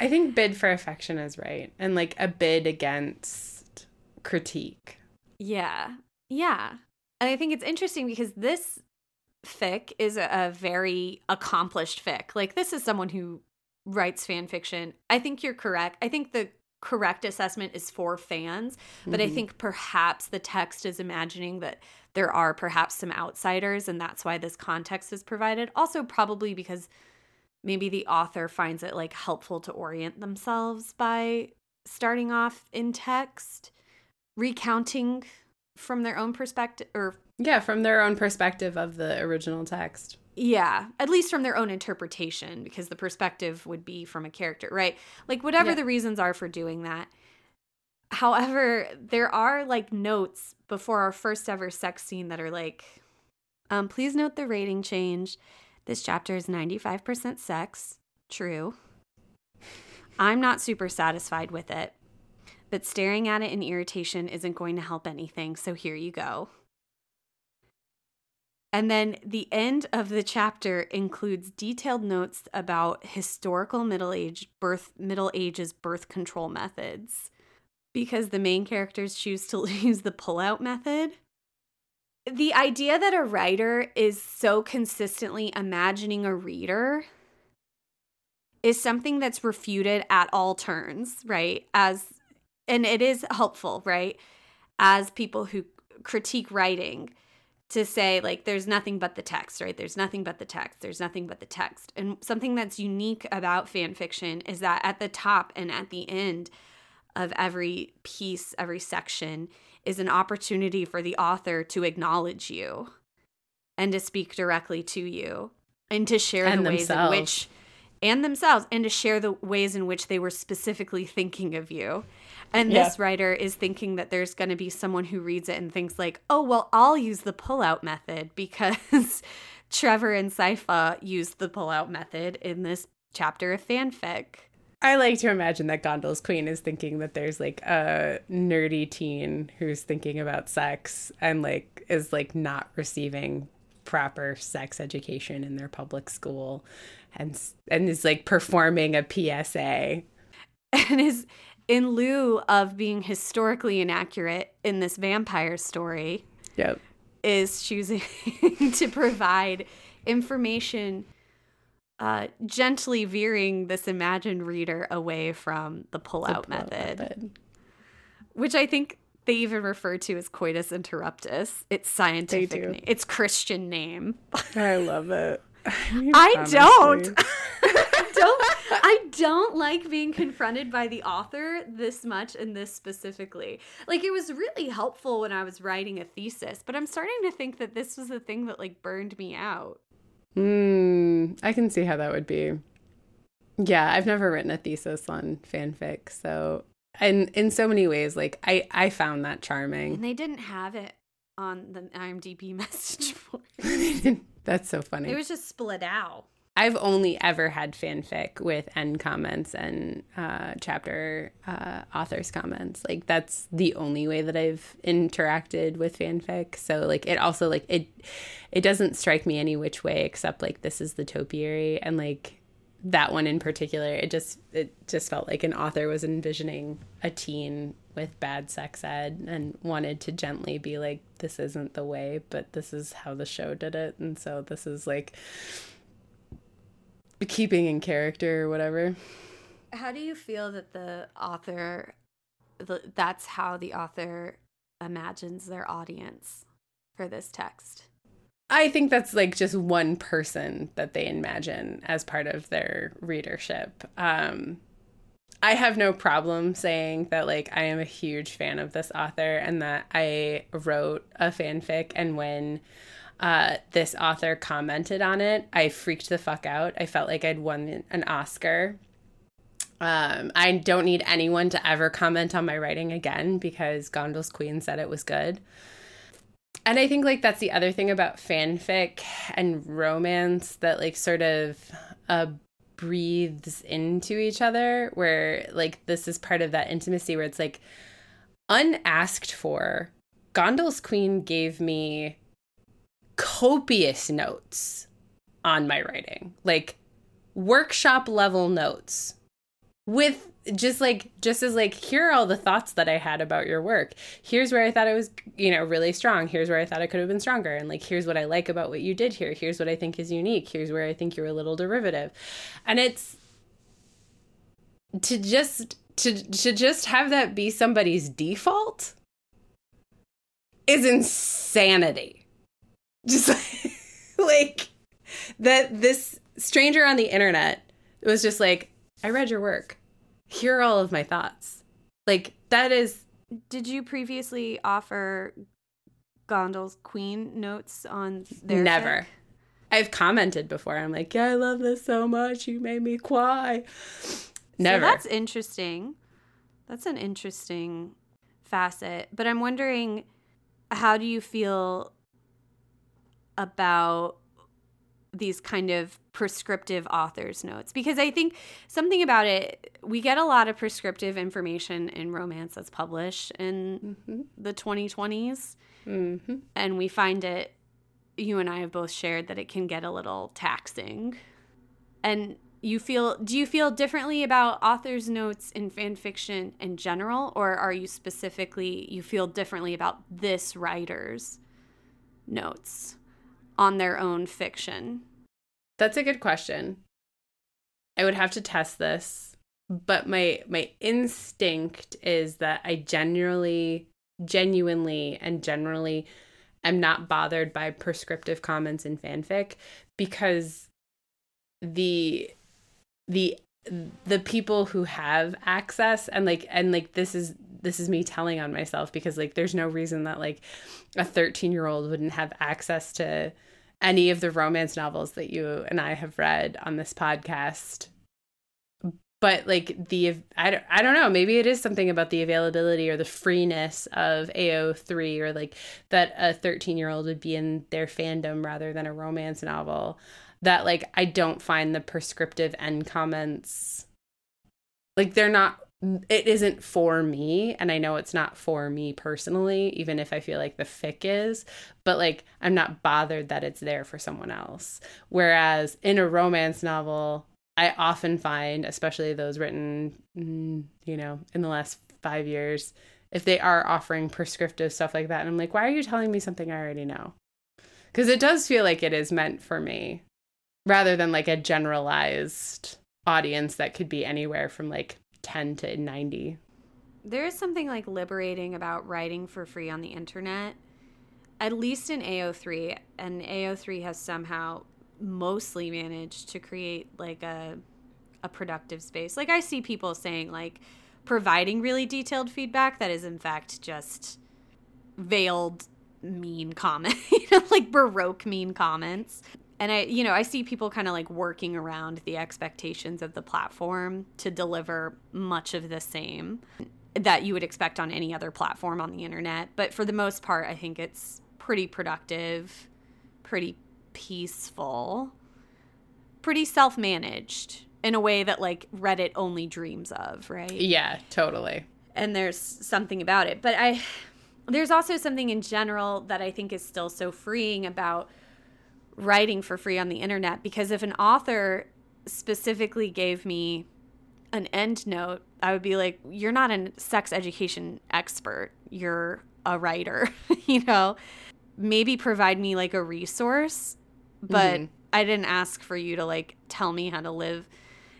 I think bid for affection is right, and like a bid against critique. Yeah. Yeah. And I think it's interesting because this fic is a, a very accomplished fic. Like this is someone who writes fan fiction. I think you're correct. I think the correct assessment is for fans, but Mm-hmm. I think perhaps the text is imagining that there are perhaps some outsiders and that's why this context is provided. Also probably because maybe the author finds it like helpful to orient themselves by starting off in text, recounting from their own perspective or Yeah, from their own perspective of the original text. Yeah, at least from their own interpretation, because the perspective would be from a character, right? Like, whatever Yeah. the reasons are for doing that. However, there are like notes before our first ever sex scene that are like, um, please note the rating change. This chapter is 95% sex. True. I'm not super satisfied with it, but staring at it in irritation isn't going to help anything, so here you go. And then the end of the chapter includes detailed notes about historical middle age birth middle ages birth control methods because the main characters choose to use the pull-out method. The idea that a writer is so consistently imagining a reader is something that's refuted at all turns, right? As and it is helpful, right? As people who critique writing to say like there's nothing but the text, right? There's nothing but the text. There's nothing but the text. And something that's unique about fan fiction is that at the top and at the end of every piece, every section is an opportunity for the author to acknowledge you and to speak directly to you and to share And the ways in which and themselves and to share the ways in which they were specifically thinking of you. And Yeah. this writer is thinking that there's going to be someone who reads it and thinks like, "Oh, well, I'll use the pull-out method because Trevor and Sypha used the pull-out method in this chapter of fanfic." I like to imagine that Gondal's queen is thinking that there's like a nerdy teen who's thinking about sex and like is like not receiving proper sex education in their public school and and is like performing a PSA. and is in lieu of being historically inaccurate in this vampire story Yep. is choosing to provide information uh, gently veering this imagined reader away from the pull-out method, which I think they even refer to as coitus interruptus. It's scientific. name. It's Christian name. I love it. I don't. I don't. I don't like being confronted by the author this much and this specifically. Like it was really helpful when I was writing a thesis, but I'm starting to think that this was the thing that like burned me out. Hmm. I can see how that would be. Yeah, I've never written a thesis on fanfic, so and in so many ways, like I I found that charming. And they didn't have it on the IMDb message board. That's so funny. It was just split out. I've only ever had fanfic with end comments and uh, chapter uh, authors comments. Like that's the only way that I've interacted with fanfic. So like it also like it it doesn't strike me any which way except like this is the topiary and like that one in particular. It just it just felt like an author was envisioning a teen with bad sex ed and wanted to gently be like this isn't the way, but this is how the show did it, and so this is like keeping in character or whatever. How do you feel that the author the, that's how the author imagines their audience for this text? I think that's like just one person that they imagine as part of their readership. Um, I have no problem saying that like I am a huge fan of this author and that I wrote a fanfic and when uh, this author commented on it, I freaked the fuck out. I felt like I'd won an Oscar. Um, I don't need anyone to ever comment on my writing again because Gondal's Queen said it was good. And I think like that's the other thing about fanfic and romance that like sort of uh, breathes into each other, where like this is part of that intimacy where it's like unasked for. Gondal's Queen gave me copious notes on my writing, like workshop level notes with just like just as like here are all the thoughts that i had about your work. Here's where i thought it was you know really strong. Here's where i thought i could have been stronger. And like here's what i like about what you did here. Here's what i think is unique. Here's where i think you're a little derivative. And it's to just to to just have that be somebody's default is insanity just like, like that this stranger on the internet was just like i read your work here are all of my thoughts. Like that is Did you previously offer Gondal's Queen notes on their never. fic? I've commented before. I'm like, yeah, I love this so much. You made me cry. Never. So that's interesting. That's an interesting facet. But I'm wondering how do you feel about these kind of prescriptive author's notes? Because I think something about it, we get a lot of prescriptive information in romance that's published in Mhm. the 2020s. hmm And we find it, you and I have both shared that it can get a little taxing. And you feel, do you feel differently about author's notes in fan fiction in general? Or are you specifically, you feel differently about this writer's notes on their own fiction? That's a good question. I would have to test this, but my my instinct is that I genuinely genuinely and generally am not bothered by prescriptive comments in fanfic because the the the people who have access and like and like this is this is me telling on myself because like there's no reason that like a 13 year old wouldn't have access to any of the romance novels that you and I have read on this podcast. But like the I don't, I don't know, maybe it is something about the availability or the freeness of AO3 or like that a 13-year-old would be in their fandom rather than a romance novel that like I don't find the prescriptive end comments like they're not it isn't for me and i know it's not for me personally even if i feel like the fic is but like i'm not bothered that it's there for someone else. Whereas in a romance novel i often find especially those written mm, you know in the last five years if they are offering prescriptive stuff like that and i'm like why are you telling me something i already know? Because it does feel like it is meant for me rather than like a generalized audience that could be anywhere from like 10 to 90. There is something like liberating about writing for free on the internet, at least in AO3. And AO3 has somehow mostly managed to create like a a productive space. Like I see people saying like providing really detailed feedback that is in fact just veiled mean comment, you know, like baroque mean comments. And I, you know, I see people kind of like working around the expectations of the platform to deliver much of the same that you would expect on any other platform on the internet. But for the most part, I think it's pretty productive, pretty peaceful, pretty self managed in a way that like Reddit only dreams of, right? Yeah, totally. and there's something about it. But I there's also something in general that I think is still so freeing about writing for free on the internet because if an author specifically gave me an end note, I would be like, You're not a sex education expert. You're a writer, you know? Maybe provide me like a resource, but Mhm. I didn't ask for you to like tell me how to live.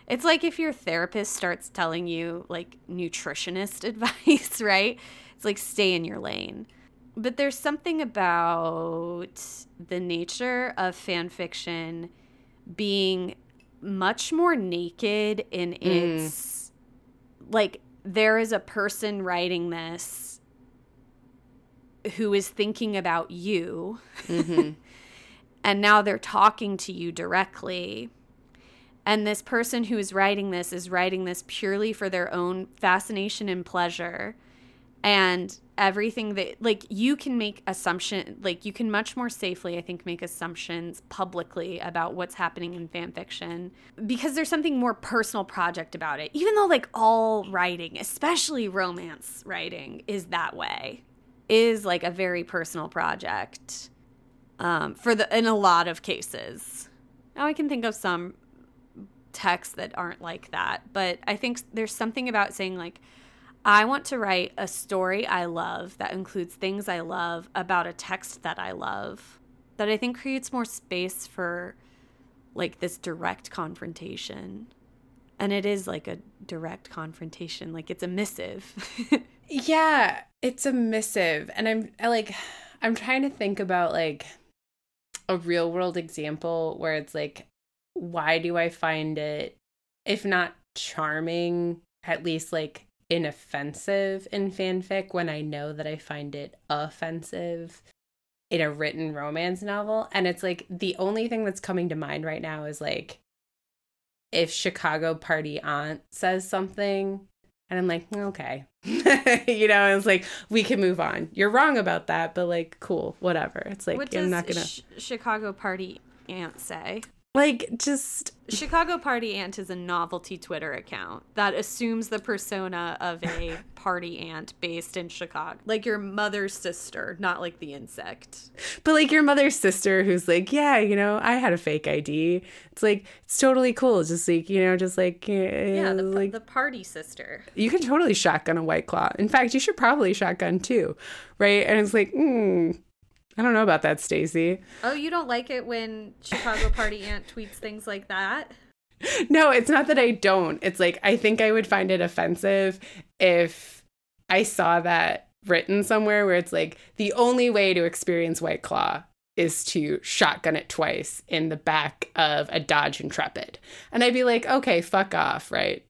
It's like if your therapist starts telling you like nutritionist advice, right? It's like stay in your lane. But there's something about the nature of fan fiction being much more naked in its like there is a person writing this who is thinking about you. Hmm and now they're talking to you directly. And this person who is writing this is writing this purely for their own fascination and pleasure. And everything that, like, you can make assumption, like, you can much more safely, I think, make assumptions publicly about what's happening in fan fiction because there's something more personal project about it. Even though, like, all writing, especially romance writing, is that way, is like a very personal project um, for the in a lot of cases. Now I can think of some texts that aren't like that, but I think there's something about saying like I want to write a story I love that includes things I love about a text that I love that I think creates more space for like this direct confrontation. And it is like a direct confrontation, like it's a missive. yeah, it's a missive. And I'm I like I'm trying to think about like a real world example where it's like why do I find it, if not charming, at least like inoffensive in fanfic when I know that I find it offensive in a written romance novel? And it's like the only thing that's coming to mind right now is like if Chicago Party Aunt says something and I'm like, okay. you know, it's like we can move on. You're wrong about that, but like cool, whatever. It's like what I'm not gonna Sh- Chicago Party Aunt say? Like just Chicago Party Aunt is a novelty Twitter account that assumes the persona of a party ant based in Chicago. Like your mother's sister, not like the insect. but like your mother's sister who's like, yeah, you know, I had a fake ID. It's like it's totally cool. Just like you know, just like Yeah, the, like the party sister. you can totally shotgun a white claw. In fact, you should probably shotgun too, right? And it's like, hmm, I don't know about that, Stacy. Oh, you don't like it when Chicago Party Aunt tweets things like that? No, it's not that I don't. It's like I think I would find it offensive if I saw that written somewhere where it's like the only way to experience White Claw is to shotgun it twice in the back of a Dodge Intrepid. And I'd be like, okay, fuck off, right?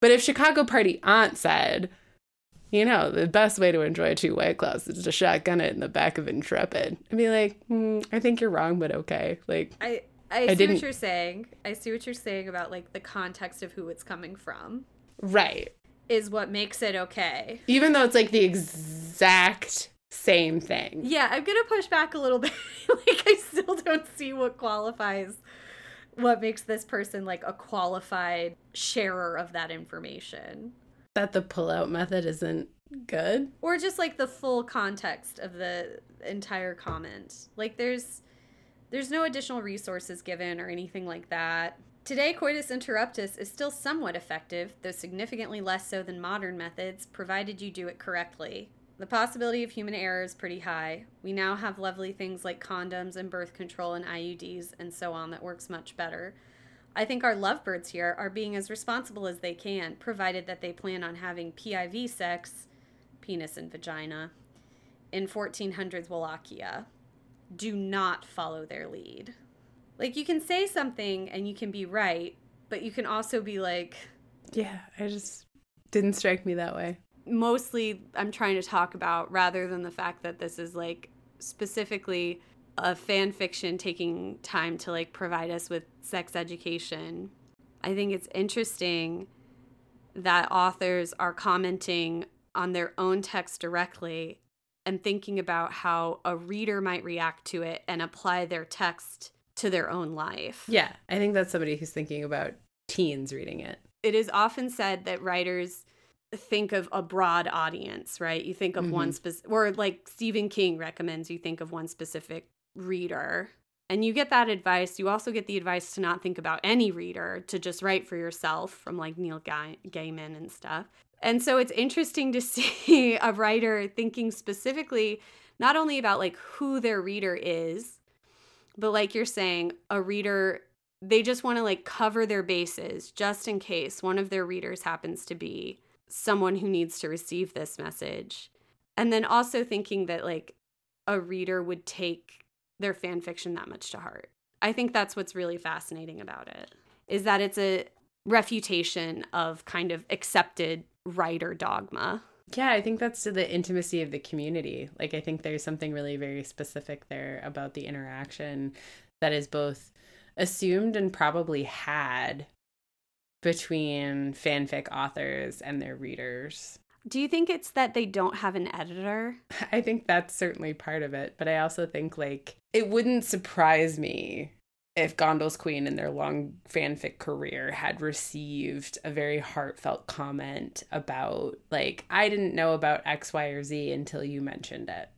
But if Chicago Party Aunt said, you know, the best way to enjoy two White Claws is to shotgun it in the back of Intrepid, I'd be like, hmm, I think you're wrong, but okay. Like, I I, see didn't- what you're saying. I see what you're saying about like the context of who it's coming from right. is what makes it okay. even though it's like the exact same thing. Yeah, I'm gonna push back a little bit. like I still don't see what qualifies what makes this person like a qualified sharer of that information. That the pull-out method isn't good. Or just like the full context of the entire comment. Like there's there's no additional resources given or anything like that. Today, coitus interruptus is still somewhat effective, though significantly less so than modern methods, provided you do it correctly. The possibility of human error is pretty high. We now have lovely things like condoms and birth control and IUDs and so on that works much better. I think our lovebirds here are being as responsible as they can, provided that they plan on having PIV sex, penis and vagina, in 1400s Wallachia. Do not follow their lead. Like, you can say something and you can be right, but you can also be like, Yeah, I just didn't strike me that way. mostly I'm trying to talk about rather than the fact that this is like specifically a fan fiction taking time to like provide us with sex education. I think it's interesting that authors are commenting on their own text directly and thinking about how a reader might react to it and apply their text to their own life. Yeah, I think that's somebody who's thinking about teens reading it. it is often said that writers think of a broad audience, right? You think of one mm-hmm. specific, or like Stephen King recommends you think of one specific reader. And you get that advice. You also get the advice to not think about any reader, to just write for yourself from like Neil Ga- Gaiman and stuff. And so it's interesting to see a writer thinking specifically not only about like who their reader is, but like you're saying, a reader they just want to like cover their bases just in case one of their readers happens to be someone who needs to receive this message. And then also thinking that like a reader would take their fan fiction that much to heart. I think that's what's really fascinating about it is that it's a refutation of kind of accepted writer dogma. Yeah, I think that's to the intimacy of the community. Like, I think there's something really very specific there about the interaction that is both assumed and probably had between fanfic authors and their readers. Do you think it's that they don't have an editor? I think that's certainly part of it, but I also think like it wouldn't surprise me if Gondal's Queen in their long fanfic career had received a very heartfelt comment about like I didn't know about X, Y, or Z until you mentioned it.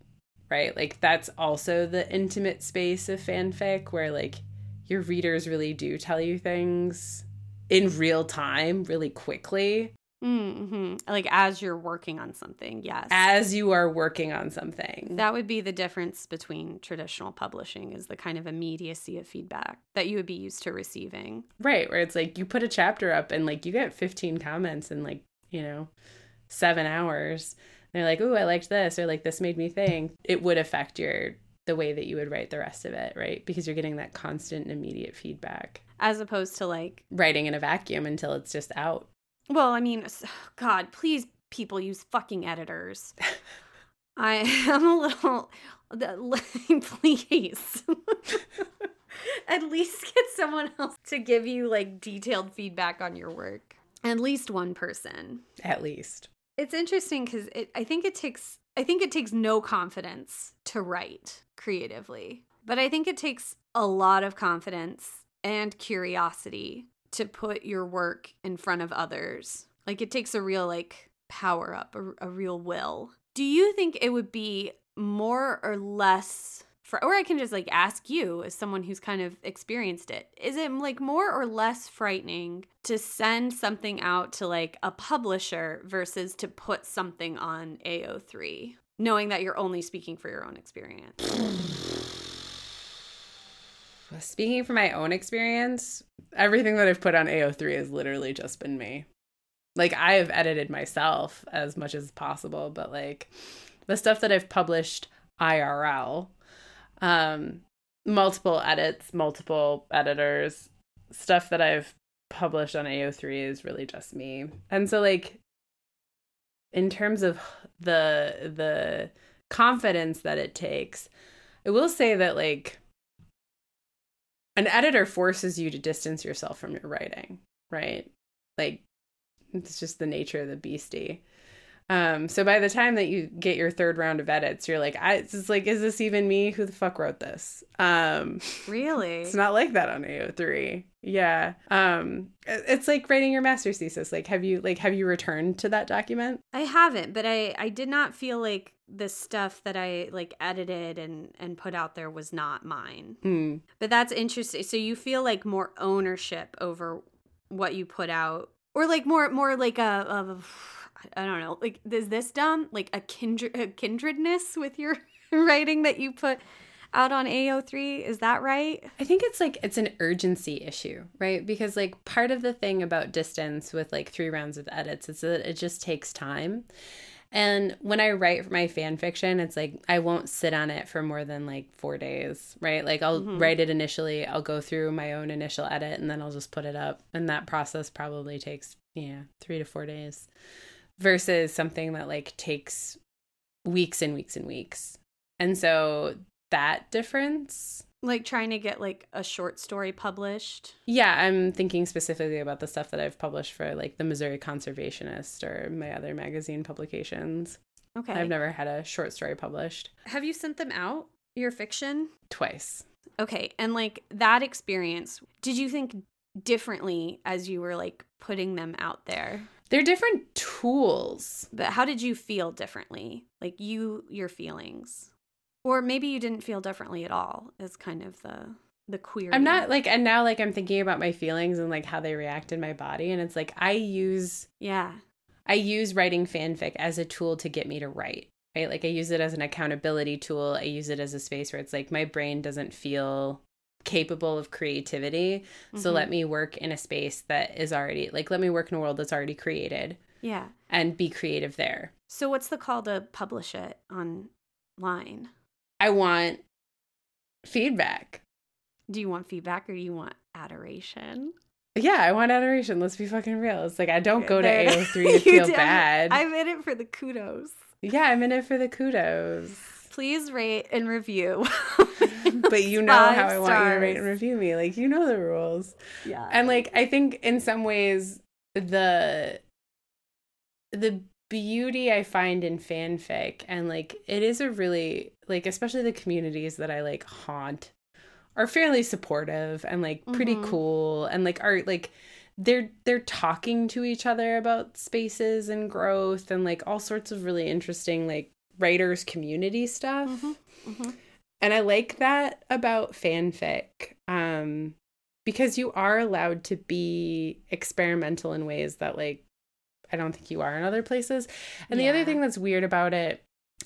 Right? Like that's also the intimate space of fanfic where like your readers really do tell you things in real time, really quickly. Mm-hmm. Like as you're working on something, yes. As you are working on something. that would be the difference between traditional publishing is the kind of immediacy of feedback that you would be used to receiving. Right, where it's like you put a chapter up and like you get 15 comments in like, you know, seven hours. And they're like, ooh, I liked this, or like this made me think. It would affect your the way that you would write the rest of it, right? Because you're getting that constant and immediate feedback. As opposed to like, Writing in a vacuum until it's just out. Well, I mean, God, please, people use fucking editors. I am a little, please. At least get someone else to give you like detailed feedback on your work. At least one person. At least. It's interesting because it, I think it takes I think it takes no confidence to write creatively, but I think it takes a lot of confidence and curiosity to put your work in front of others. Like it takes a real like power up, a, a real will. Do you think it would be more or less? For, or I can just like ask you as someone who's kind of experienced it. Is it like more or less frightening to send something out to like a publisher versus to put something on AO3, knowing that you're only speaking for your own experience? Speaking from my own experience, everything that I've put on AO3 has literally just been me. Like I have edited myself as much as possible, but like the stuff that I've published IRL, um, multiple edits, multiple editors, stuff that I've published on AO3 is really just me. And so like in terms of the the confidence that it takes, I will say that like an editor forces you to distance yourself from your writing, right? Like it's just the nature of the beastie. Um, so by the time that you get your third round of edits, you're like, I it's like, is this even me? Who the fuck wrote this? Um, Really? it's not like that on AO3. Yeah. Um, it's like writing your master's thesis. Like, have you like have you returned to that document? I haven't, but I I did not feel like the stuff that I like edited and and put out there was not mine. Hmm. But that's interesting. So you feel like more ownership over what you put out or like more more like a of I don't know. Like is this dumb? Like a kindred a kindredness with your writing that you put out on AO3, is that right? I think it's like it's an urgency issue, right? Because like part of the thing about distance with like three rounds of edits is that it just takes time. And when I write for my fan fiction, it's like I won't sit on it for more than like four days, right? Like I'll mm-hmm. write it initially, I'll go through my own initial edit, and then I'll just put it up. And that process probably takes, yeah, three to four days versus something that like takes weeks and weeks and weeks. And so that difference Like trying to get like a short story published. yeah, I'm thinking specifically about the stuff that I've published for like the Missouri Conservationist or my other magazine publications. Okay. I've never had a short story published Have you sent them out? Your fiction? twice. Okay. And like that experience, did you think differently as you were like putting them out there? They're different tools. But how did you feel differently? Like you, your feelings. Or maybe you didn't feel differently at all, is kind of the the queer. I'm not like, and now like I'm thinking about my feelings and like how they react in my body. And it's like I use, Yeah. I use writing fanfic as a tool to get me to write, right? Like I use it as an accountability tool. I use it as a space where it's like my brain doesn't feel capable of creativity. So Mhm. let me work in a space that is already like let me work in a world that's already created Yeah. and be creative there. So what's the call to publish it online? I want feedback. Do you want feedback or do you want adoration? Yeah, I want adoration. Let's be fucking real. It's like I don't go to There- AO3 to feel bad. I'm in it for the kudos. yeah, I'm in it for the kudos. Please rate and review but you know Five how I want you to rate and review me. Like you know the rules. Yeah. And like I think in some ways the the beauty I find in fanfic and like it is a really like especially the communities that I like haunt are fairly supportive and like pretty Mhm. cool and like are like they're they're talking to each other about spaces and growth and like all sorts of really interesting like writers community stuff Mhm, mhm. and i like that about fanfic um because you are allowed to be experimental in ways that like i don't think you are in other places. And the other thing that's weird about it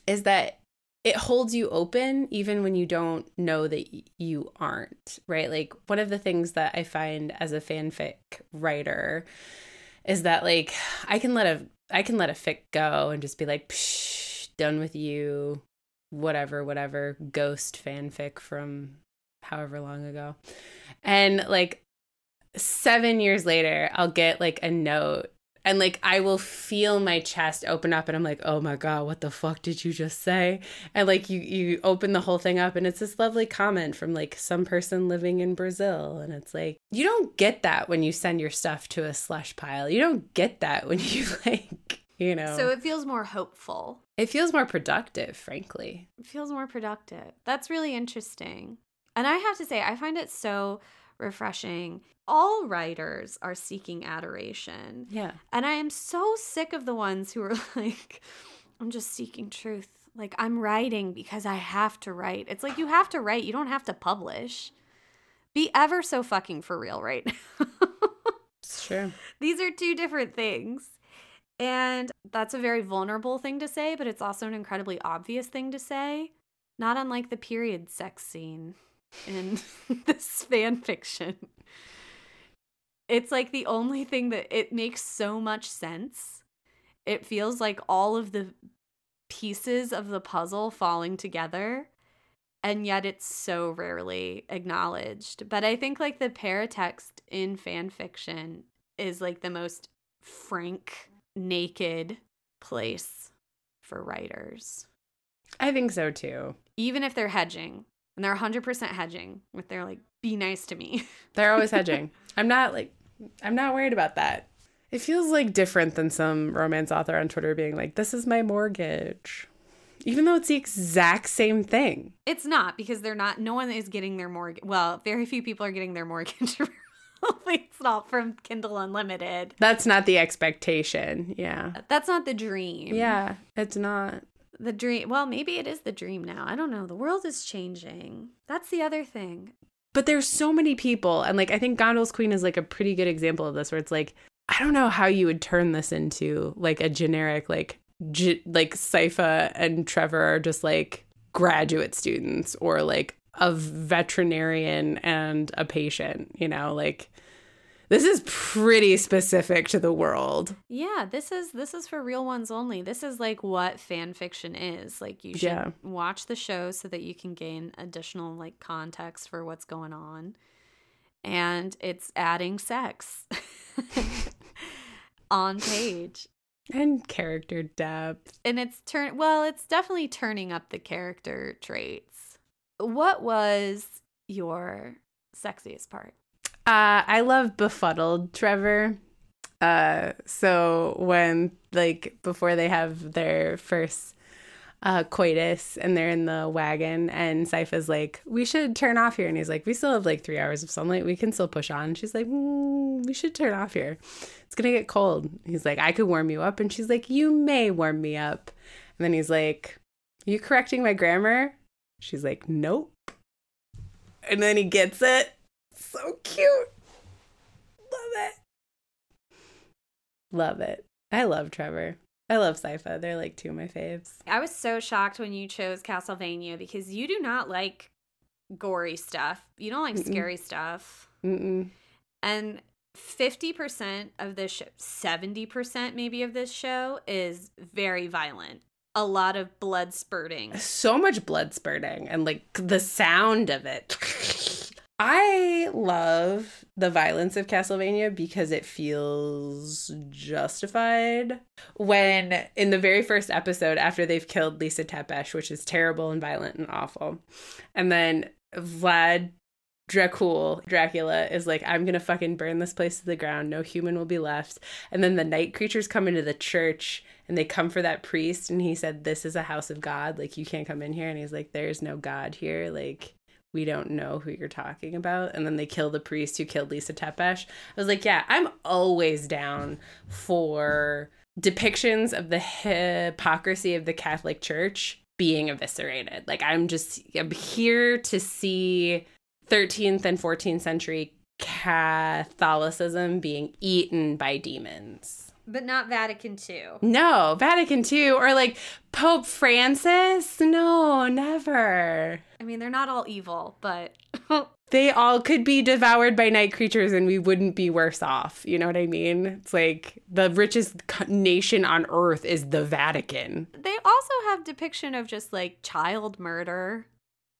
is that it holds you open even when you don't know that you aren't right? Like one of the things that i find as a fanfic writer is that like i can let a i can let a fic go and just be like Psh, done with you whatever whatever ghost fanfic from however long ago. And like 7 years later i'll get like a note and like I will feel my chest open up and I'm like, "Oh my god, what the fuck did you just say?" And like you you open the whole thing up and it's this lovely comment from like some person living in Brazil and it's like, "You don't get that when you send your stuff to a slush pile. You don't get that when you like, you know." So it feels more hopeful. it feels more productive, frankly. It feels more productive. That's really interesting. And I have to say, I find it so refreshing. All writers are seeking adoration. Yeah. And I am so sick of the ones who are like, I'm just seeking truth. Like, I'm writing because I have to write. It's like you have to write, you don't have to publish. Be ever so fucking for real right now. It's true. These are two different things. And that's a very vulnerable thing to say, but it's also an incredibly obvious thing to say. Not unlike the period sex scene in this fan fiction. It's like the only thing that it makes so much sense. It feels like all of the pieces of the puzzle falling together and yet it's so rarely acknowledged. But I think like the paratext in fan fiction is like the most frank, naked place for writers. I think so too. Even if they're hedging, and they're 100% hedging with their like, be nice to me. They're always hedging. I'm not like I'm not worried about that. It feels like different than some romance author on Twitter being like, "This is my mortgage." Even though it's the exact same thing. It's not because they're not, no one is getting their mortgage. Well, very few people are getting their mortgage. it's not from Kindle Unlimited. That's not the expectation. Yeah. That's not the dream. Yeah, it's not. The dream. Well, maybe it is the dream now. I don't know. The world is changing. That's the other thing. But there's so many people and like I think Gondal's Queen is like a pretty good example of this where it's like I don't know how you would turn this into like a generic like ge- like Sypha and Trevor are just like graduate students or like a veterinarian and a patient, you know, like this is pretty specific to the world. Yeah, this is this is for real ones only. This is like what fan fiction is. Like you should Yeah. watch the show so that you can gain additional like context for what's going on. And it's adding sex on page. And character depth. And it's turn well, it's definitely turning up the character traits. What was your sexiest part? Uh, I love befuddled Trevor. Uh, so when like before they have their first uh coitus and they're in the wagon and Sypha's like, we should turn off here, and he's like, we still have like three hours of sunlight, we can still push on. She's like, mm, we should turn off here. It's gonna get cold. He's like, I could warm you up, and she's like, you may warm me up. And then he's like, you correcting my grammar? She's like, nope. And then he gets it. So cute. Love it. Love it. I love Trevor. I love Sypha. They're like two of my faves. I was so shocked when you chose Castlevania because you do not like gory stuff. You don't like Mm-mm. scary stuff. Mm-mm. And 50% of this show, 70% maybe of this show is very violent. A lot of blood spurting. So much blood spurting and like the sound of it. I love the violence of Castlevania because it feels justified. When in the very first episode, after they've killed Lisa Tepes, which is terrible and violent and awful, and then Vlad Dracul, Dracula, is like, I'm gonna fucking burn this place to the ground. No human will be left. And then the night creatures come into the church and they come for that priest. And he said, This is a house of God. Like, you can't come in here. And he's like, There's no God here. Like, we don't know who you're talking about. And then they kill the priest who killed Lisa Tepes. I was like, Yeah, I'm always down for depictions of the hypocrisy of the Catholic Church being eviscerated. Like, I'm just, I'm here to see 13th and 14th century Catholicism being eaten by demons. But not Vatican II. No, Vatican II or like Pope Francis? No, never. I mean, they're not all evil, but They all could be devoured by night creatures and we wouldn't be worse off. You know what I mean? It's like the richest nation on earth is the Vatican. they also have depiction of just like child murder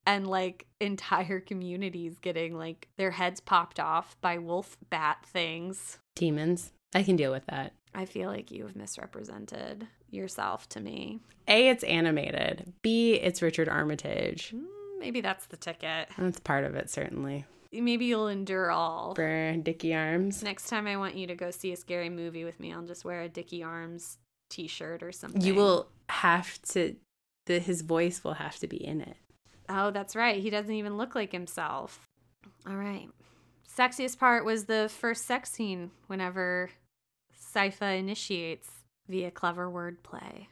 and like entire communities getting like their heads popped off by wolf bat things. Demons. I can deal with that. I feel like you have misrepresented yourself to me. A, it's animated. B, it's Richard Armitage. Mm, Maybe that's the ticket. That's part of it, certainly. Maybe you'll endure all. For Dickie Arms. Next time I want you to go see a scary movie with me, I'll just wear a Dickie Arms t-shirt or something. You will have to, the, his voice will have to be in it. Oh, that's right. He doesn't even look like himself. All right. Sexiest part was the first sex scene whenever Sypha initiates via clever wordplay.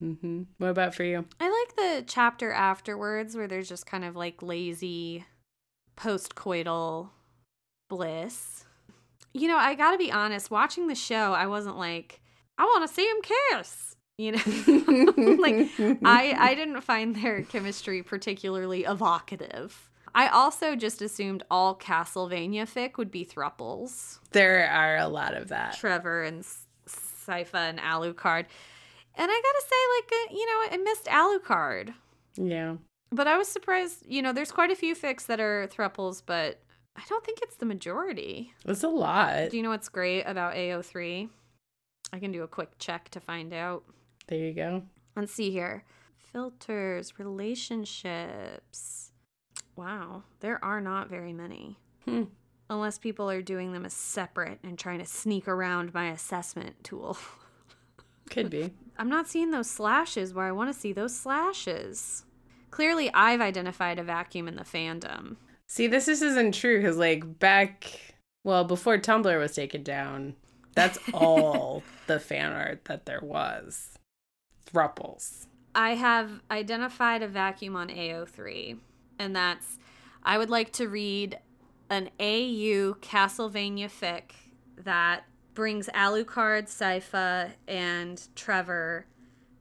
hmm What about for you? I like the chapter afterwards where there's just kind of like lazy post-coital bliss. You know, I got to be honest, watching the show, I wasn't like, I want to see him kiss. You know, like I I didn't find their chemistry particularly evocative. I also just assumed all Castlevania fic would be thruples. There are a lot of that. Trevor and Sypha and Alucard. And I gotta say, like, uh, you know, I missed Alucard. Yeah. But I was surprised, you know, there's quite a few fics that are thruples, but I don't think it's the majority. It's a lot. Do you know what's great about AO3? I can do a quick check to find out. There you go. Let's see here. Filters, relationships. Wow, there are not very many. Hmm. Unless people are doing them as separate and trying to sneak around my assessment tool. Could be. I'm not seeing those slashes where I want to see those slashes. Clearly, I've identified a vacuum in the fandom. See, this just isn't true because, like, back, well, before Tumblr was taken down, that's all the fan art that there was. Thruples. I have identified a vacuum on AO3, and that's I would like to read an AU Castlevania fic that brings Alucard, Sypha, and Trevor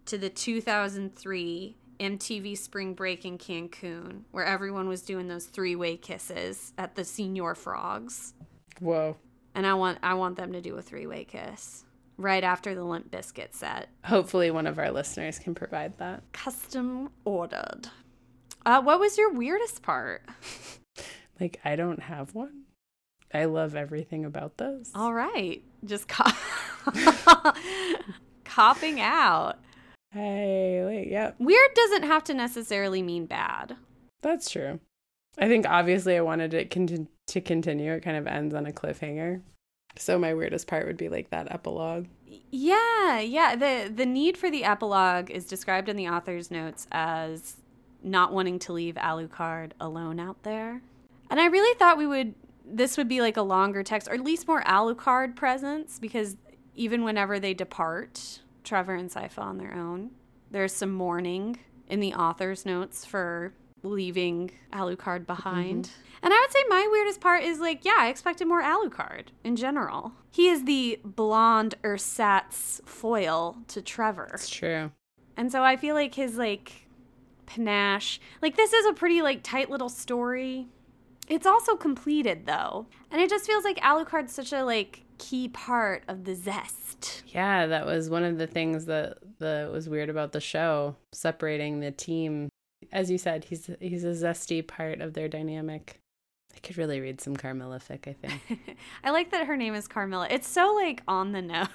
to the 2003 MTV Spring Break in Cancun, where everyone was doing those three-way kisses at the Señor Frogs. Whoa. And I want I want them to do a three-way kiss right after the Limp Bizkit set. Hopefully, one of our listeners can provide that. Custom ordered. Uh, what was your weirdest part? Like, I don't have one. I love everything about this. All right, just co- copping out. Hey, wait, yeah. Weird doesn't have to necessarily mean bad. that's true. I think obviously I wanted it conti- to continue. It kind of ends on a cliffhanger. So my weirdest part would be like that epilogue. Yeah, yeah. The the need for the epilogue is described in the author's notes as not wanting to leave Alucard alone out there. And I really thought we would this would be like a longer text or at least more Alucard presence because even whenever they depart, Trevor and Sypha on their own, there's some mourning in the author's notes for leaving Alucard behind. Mm-hmm. And I would say my weirdest part is like, yeah, I expected more Alucard in general. He is the blonde ersatz foil to Trevor. It's true. And so I feel like his like panache, like this is a pretty like tight little story. It's also completed though. And it just feels like Alucard's such a like key part of the zest. Yeah, that was one of the things that that was weird about the show, separating the team. As you said, he's he's a zesty part of their dynamic. I could really read some Carmilla fic, I think. I like that her name is Carmilla. It's so like on the nose.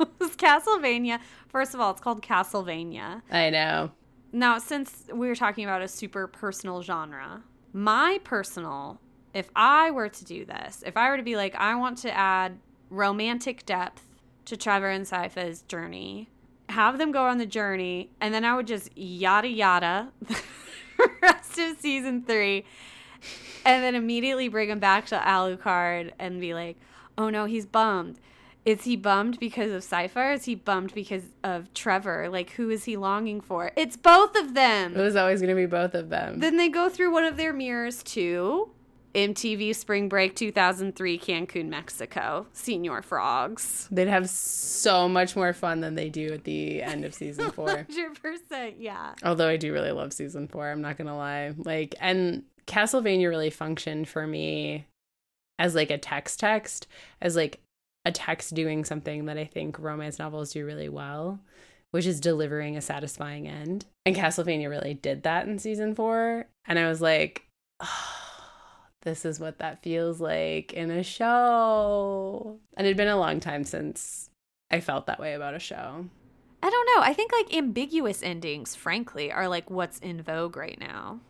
Castlevania. First of all, it's called Castlevania. I know. Now, since we're talking about a super personal genre, My personal, if I were to do this, if I were to be like, I want to add romantic depth to Trevor and Sypha's journey, have them go on the journey, and then I would just yada yada the rest of season three, and then immediately bring him back to Alucard and be like, oh no, he's bummed. Is he bummed because of Sypha? Is he bummed because of Trevor? Like, who is he longing for? It's both of them. It was always going to be both of them. Then they go through one of their mirrors too. MTV Spring Break 2003 Cancun, Mexico. Señor Frogs. They'd have so much more fun than they do at the end of season four. 100%, yeah. Although I do really love season four, I'm not gonna lie. Like, and Castlevania really functioned for me as like a text text, as like a text doing something that I think romance novels do really well, which is delivering a satisfying end. And Castlevania really did that in season four. And I was like, oh, this is what that feels like in a show. And it'd been a long time since I felt that way about a show. I don't know. I think like ambiguous endings, frankly, are like what's in vogue right now.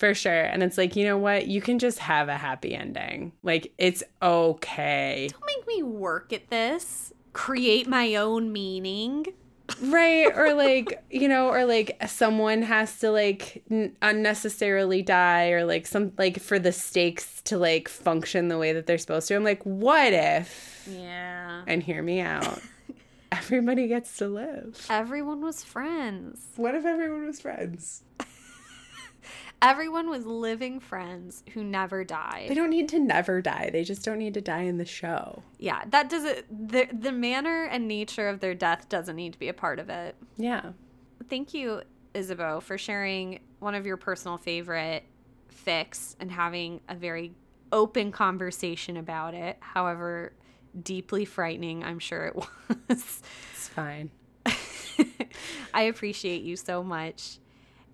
For sure. And it's like, you know what? You can just have a happy ending. Like, it's okay. Don't make me work at this, create my own meaning. right or like you know or like someone has to like n- unnecessarily die or like some like for the stakes to like function the way that they're supposed to i'm like what if Yeah. and hear me out everybody gets to live Everyone was friends. what if everyone was friends Everyone was living friends who never died. they don't need to never die they just don't need to die in the show yeah, that doesn't the the manner and nature of their death doesn't need to be a part of it. yeah Thank you, Isabeau, for sharing one of your personal favorite fics and having a very open conversation about it. However, deeply frightening, I'm sure it was. it's fine I appreciate you so much.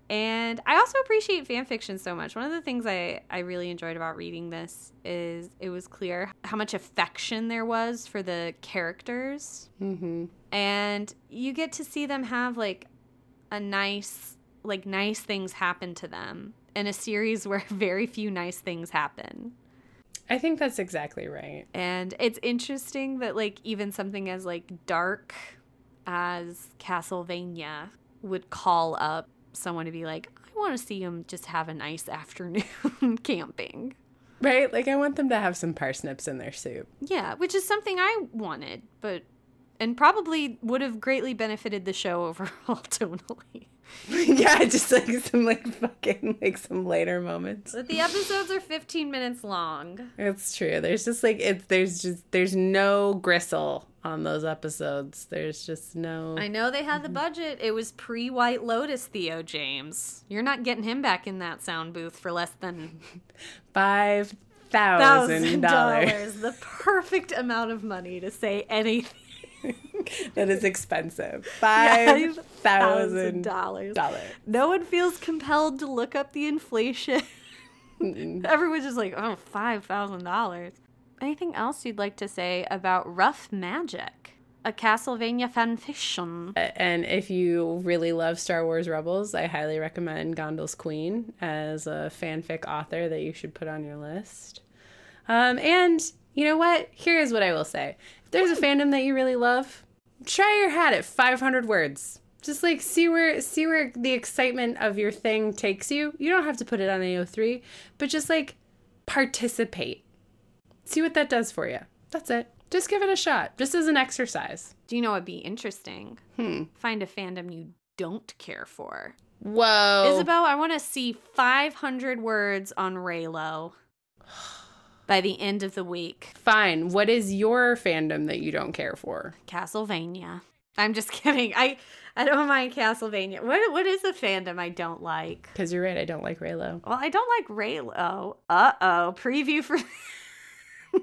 And I also appreciate fan fiction so much. One of the things I, I really enjoyed about reading this is it was clear how much affection there was for the characters. mm-hmm And you get to see them have like a nice, like nice things happen to them in a series where very few nice things happen. i think that's exactly right And it's interesting that like even something as like dark as Castlevania would call up someone to be like, I want to see them just have a nice afternoon camping. right like i want them to have some parsnips in their soup Yeah, which is something I wanted, but and probably would have greatly benefited the show overall tonally. yeah, just like some like fucking like some later moments. But the episodes are 15 minutes long. It's true. There's just like it's there's just there's no gristle on those episodes. There's just no I know they had the mm-hmm. budget. It was pre White Lotus Theo James. You're not getting him back in that sound booth for less than five thousand dollars. dollars. The perfect amount of money to say anything. That is expensive. Five thousand dollars. No one feels compelled to look up the inflation. Everyone's just like, oh, five thousand dollars. Anything else you'd like to say about Rough Magic, a Castlevania fanfiction? And if you really love Star Wars Rebels, I highly recommend Gondal's Queen as a fanfic author that you should put on your list. Um, and you know what? Here's what I will say: there's a fandom that you really love, try your hat at 500 words. Just like see where see where the excitement of your thing takes you. You don't have to put it on AO3, but just like participate. See what that does for you. That's it. Just give it a shot, just as an exercise. Do you know what'd be interesting? Hmm. Find a fandom you don't care for. Whoa. Isabel, I want to see 500 words on Reylo by the end of the week. Fine. What is your fandom that you don't care for? Castlevania. I'm just kidding. I I don't mind Castlevania. What what is a fandom I don't like? Because you're right, I don't like Reylo. Well, I don't like Reylo. Uh oh. Preview for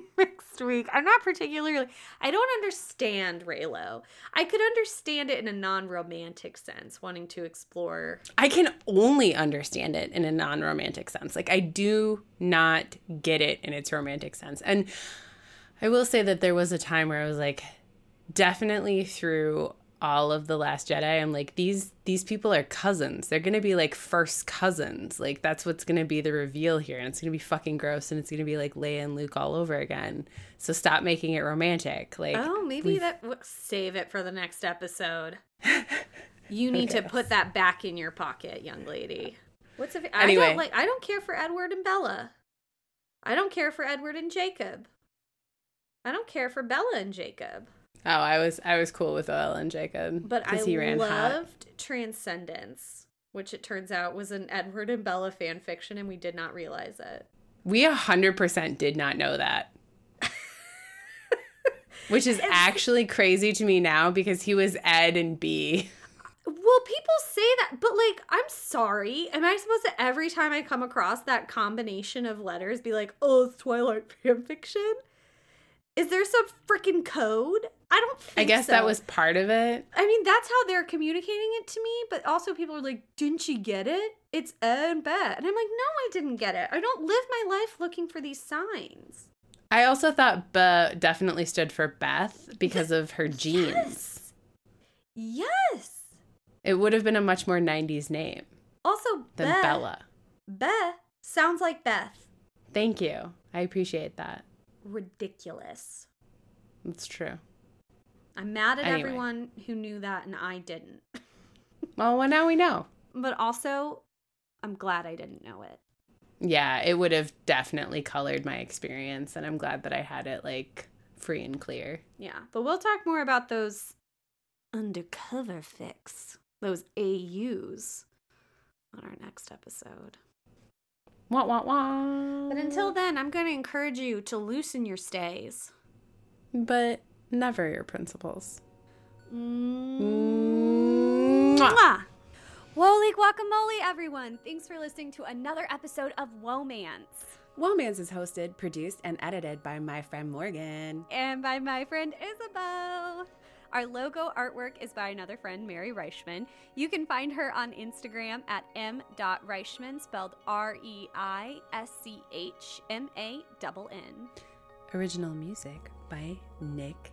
next week. I'm not particularly. I don't understand Reylo. I could understand it in a non romantic sense, wanting to explore. I can only understand it in a non romantic sense. Like, I do not get it in its romantic sense. And I will say that there was a time where I was like, definitely through all of the Last Jedi, I'm like these these people are cousins. They're gonna be like first cousins. Like that's what's gonna be the reveal here, and it's gonna be fucking gross, and it's gonna be like Leia and Luke all over again. So stop making it romantic. Like Oh, maybe we've- that w- save it for the next episode. You need to put that back in your pocket, young lady. What's if I don't like I don't care for Edward and Bella. I don't care for Edward and Jacob. I don't care for Bella and Jacob. Oh, I was I was cool with Oil and Jacob, But I he ran hot. loved Transcendence, which it turns out was an Edward and Bella fan fiction, and we did not realize it. We a hundred percent did not know that. Which is actually crazy to me now because he was Ed and B. Well, people say that, but like, I'm sorry. Am I supposed to every time I come across that combination of letters be like, oh, it's Twilight fan fiction? Is there some freaking code? I don't think I guess that was part of it. I mean, that's how they're communicating it to me, but also people are like, didn't you get it? It's Ed and Beth. And I'm like, no, I didn't get it. I don't live my life looking for these signs. I also thought B definitely stood for Beth because of her genes. Yes. It would have been a much more 90s name Also, than Beth. Bella. Beth sounds like Beth. Thank you. I appreciate that. Ridiculous. It's true. I'm mad at Anyway. everyone who knew that and I didn't. Well, well, now we know. But also, I'm glad I didn't know it. Yeah, it would have definitely colored my experience, and I'm glad that I had it like free and clear. Yeah. But we'll talk more about those undercover fics, those AUs on our next episode. Wah, wah, wah. But until then, I'm going to encourage you to loosen your stays. But never your principles. Mm. Mwah. Holy guacamole, everyone! Thanks for listening to another episode of Womance. Womans is hosted, produced, and edited by my friend Morgan. And by my friend Isabel. Our logo artwork is by another friend, Mary Reischmann. You can find her on Instagram at m.reichman, spelled R E I S C H M A N N. Original music by Nick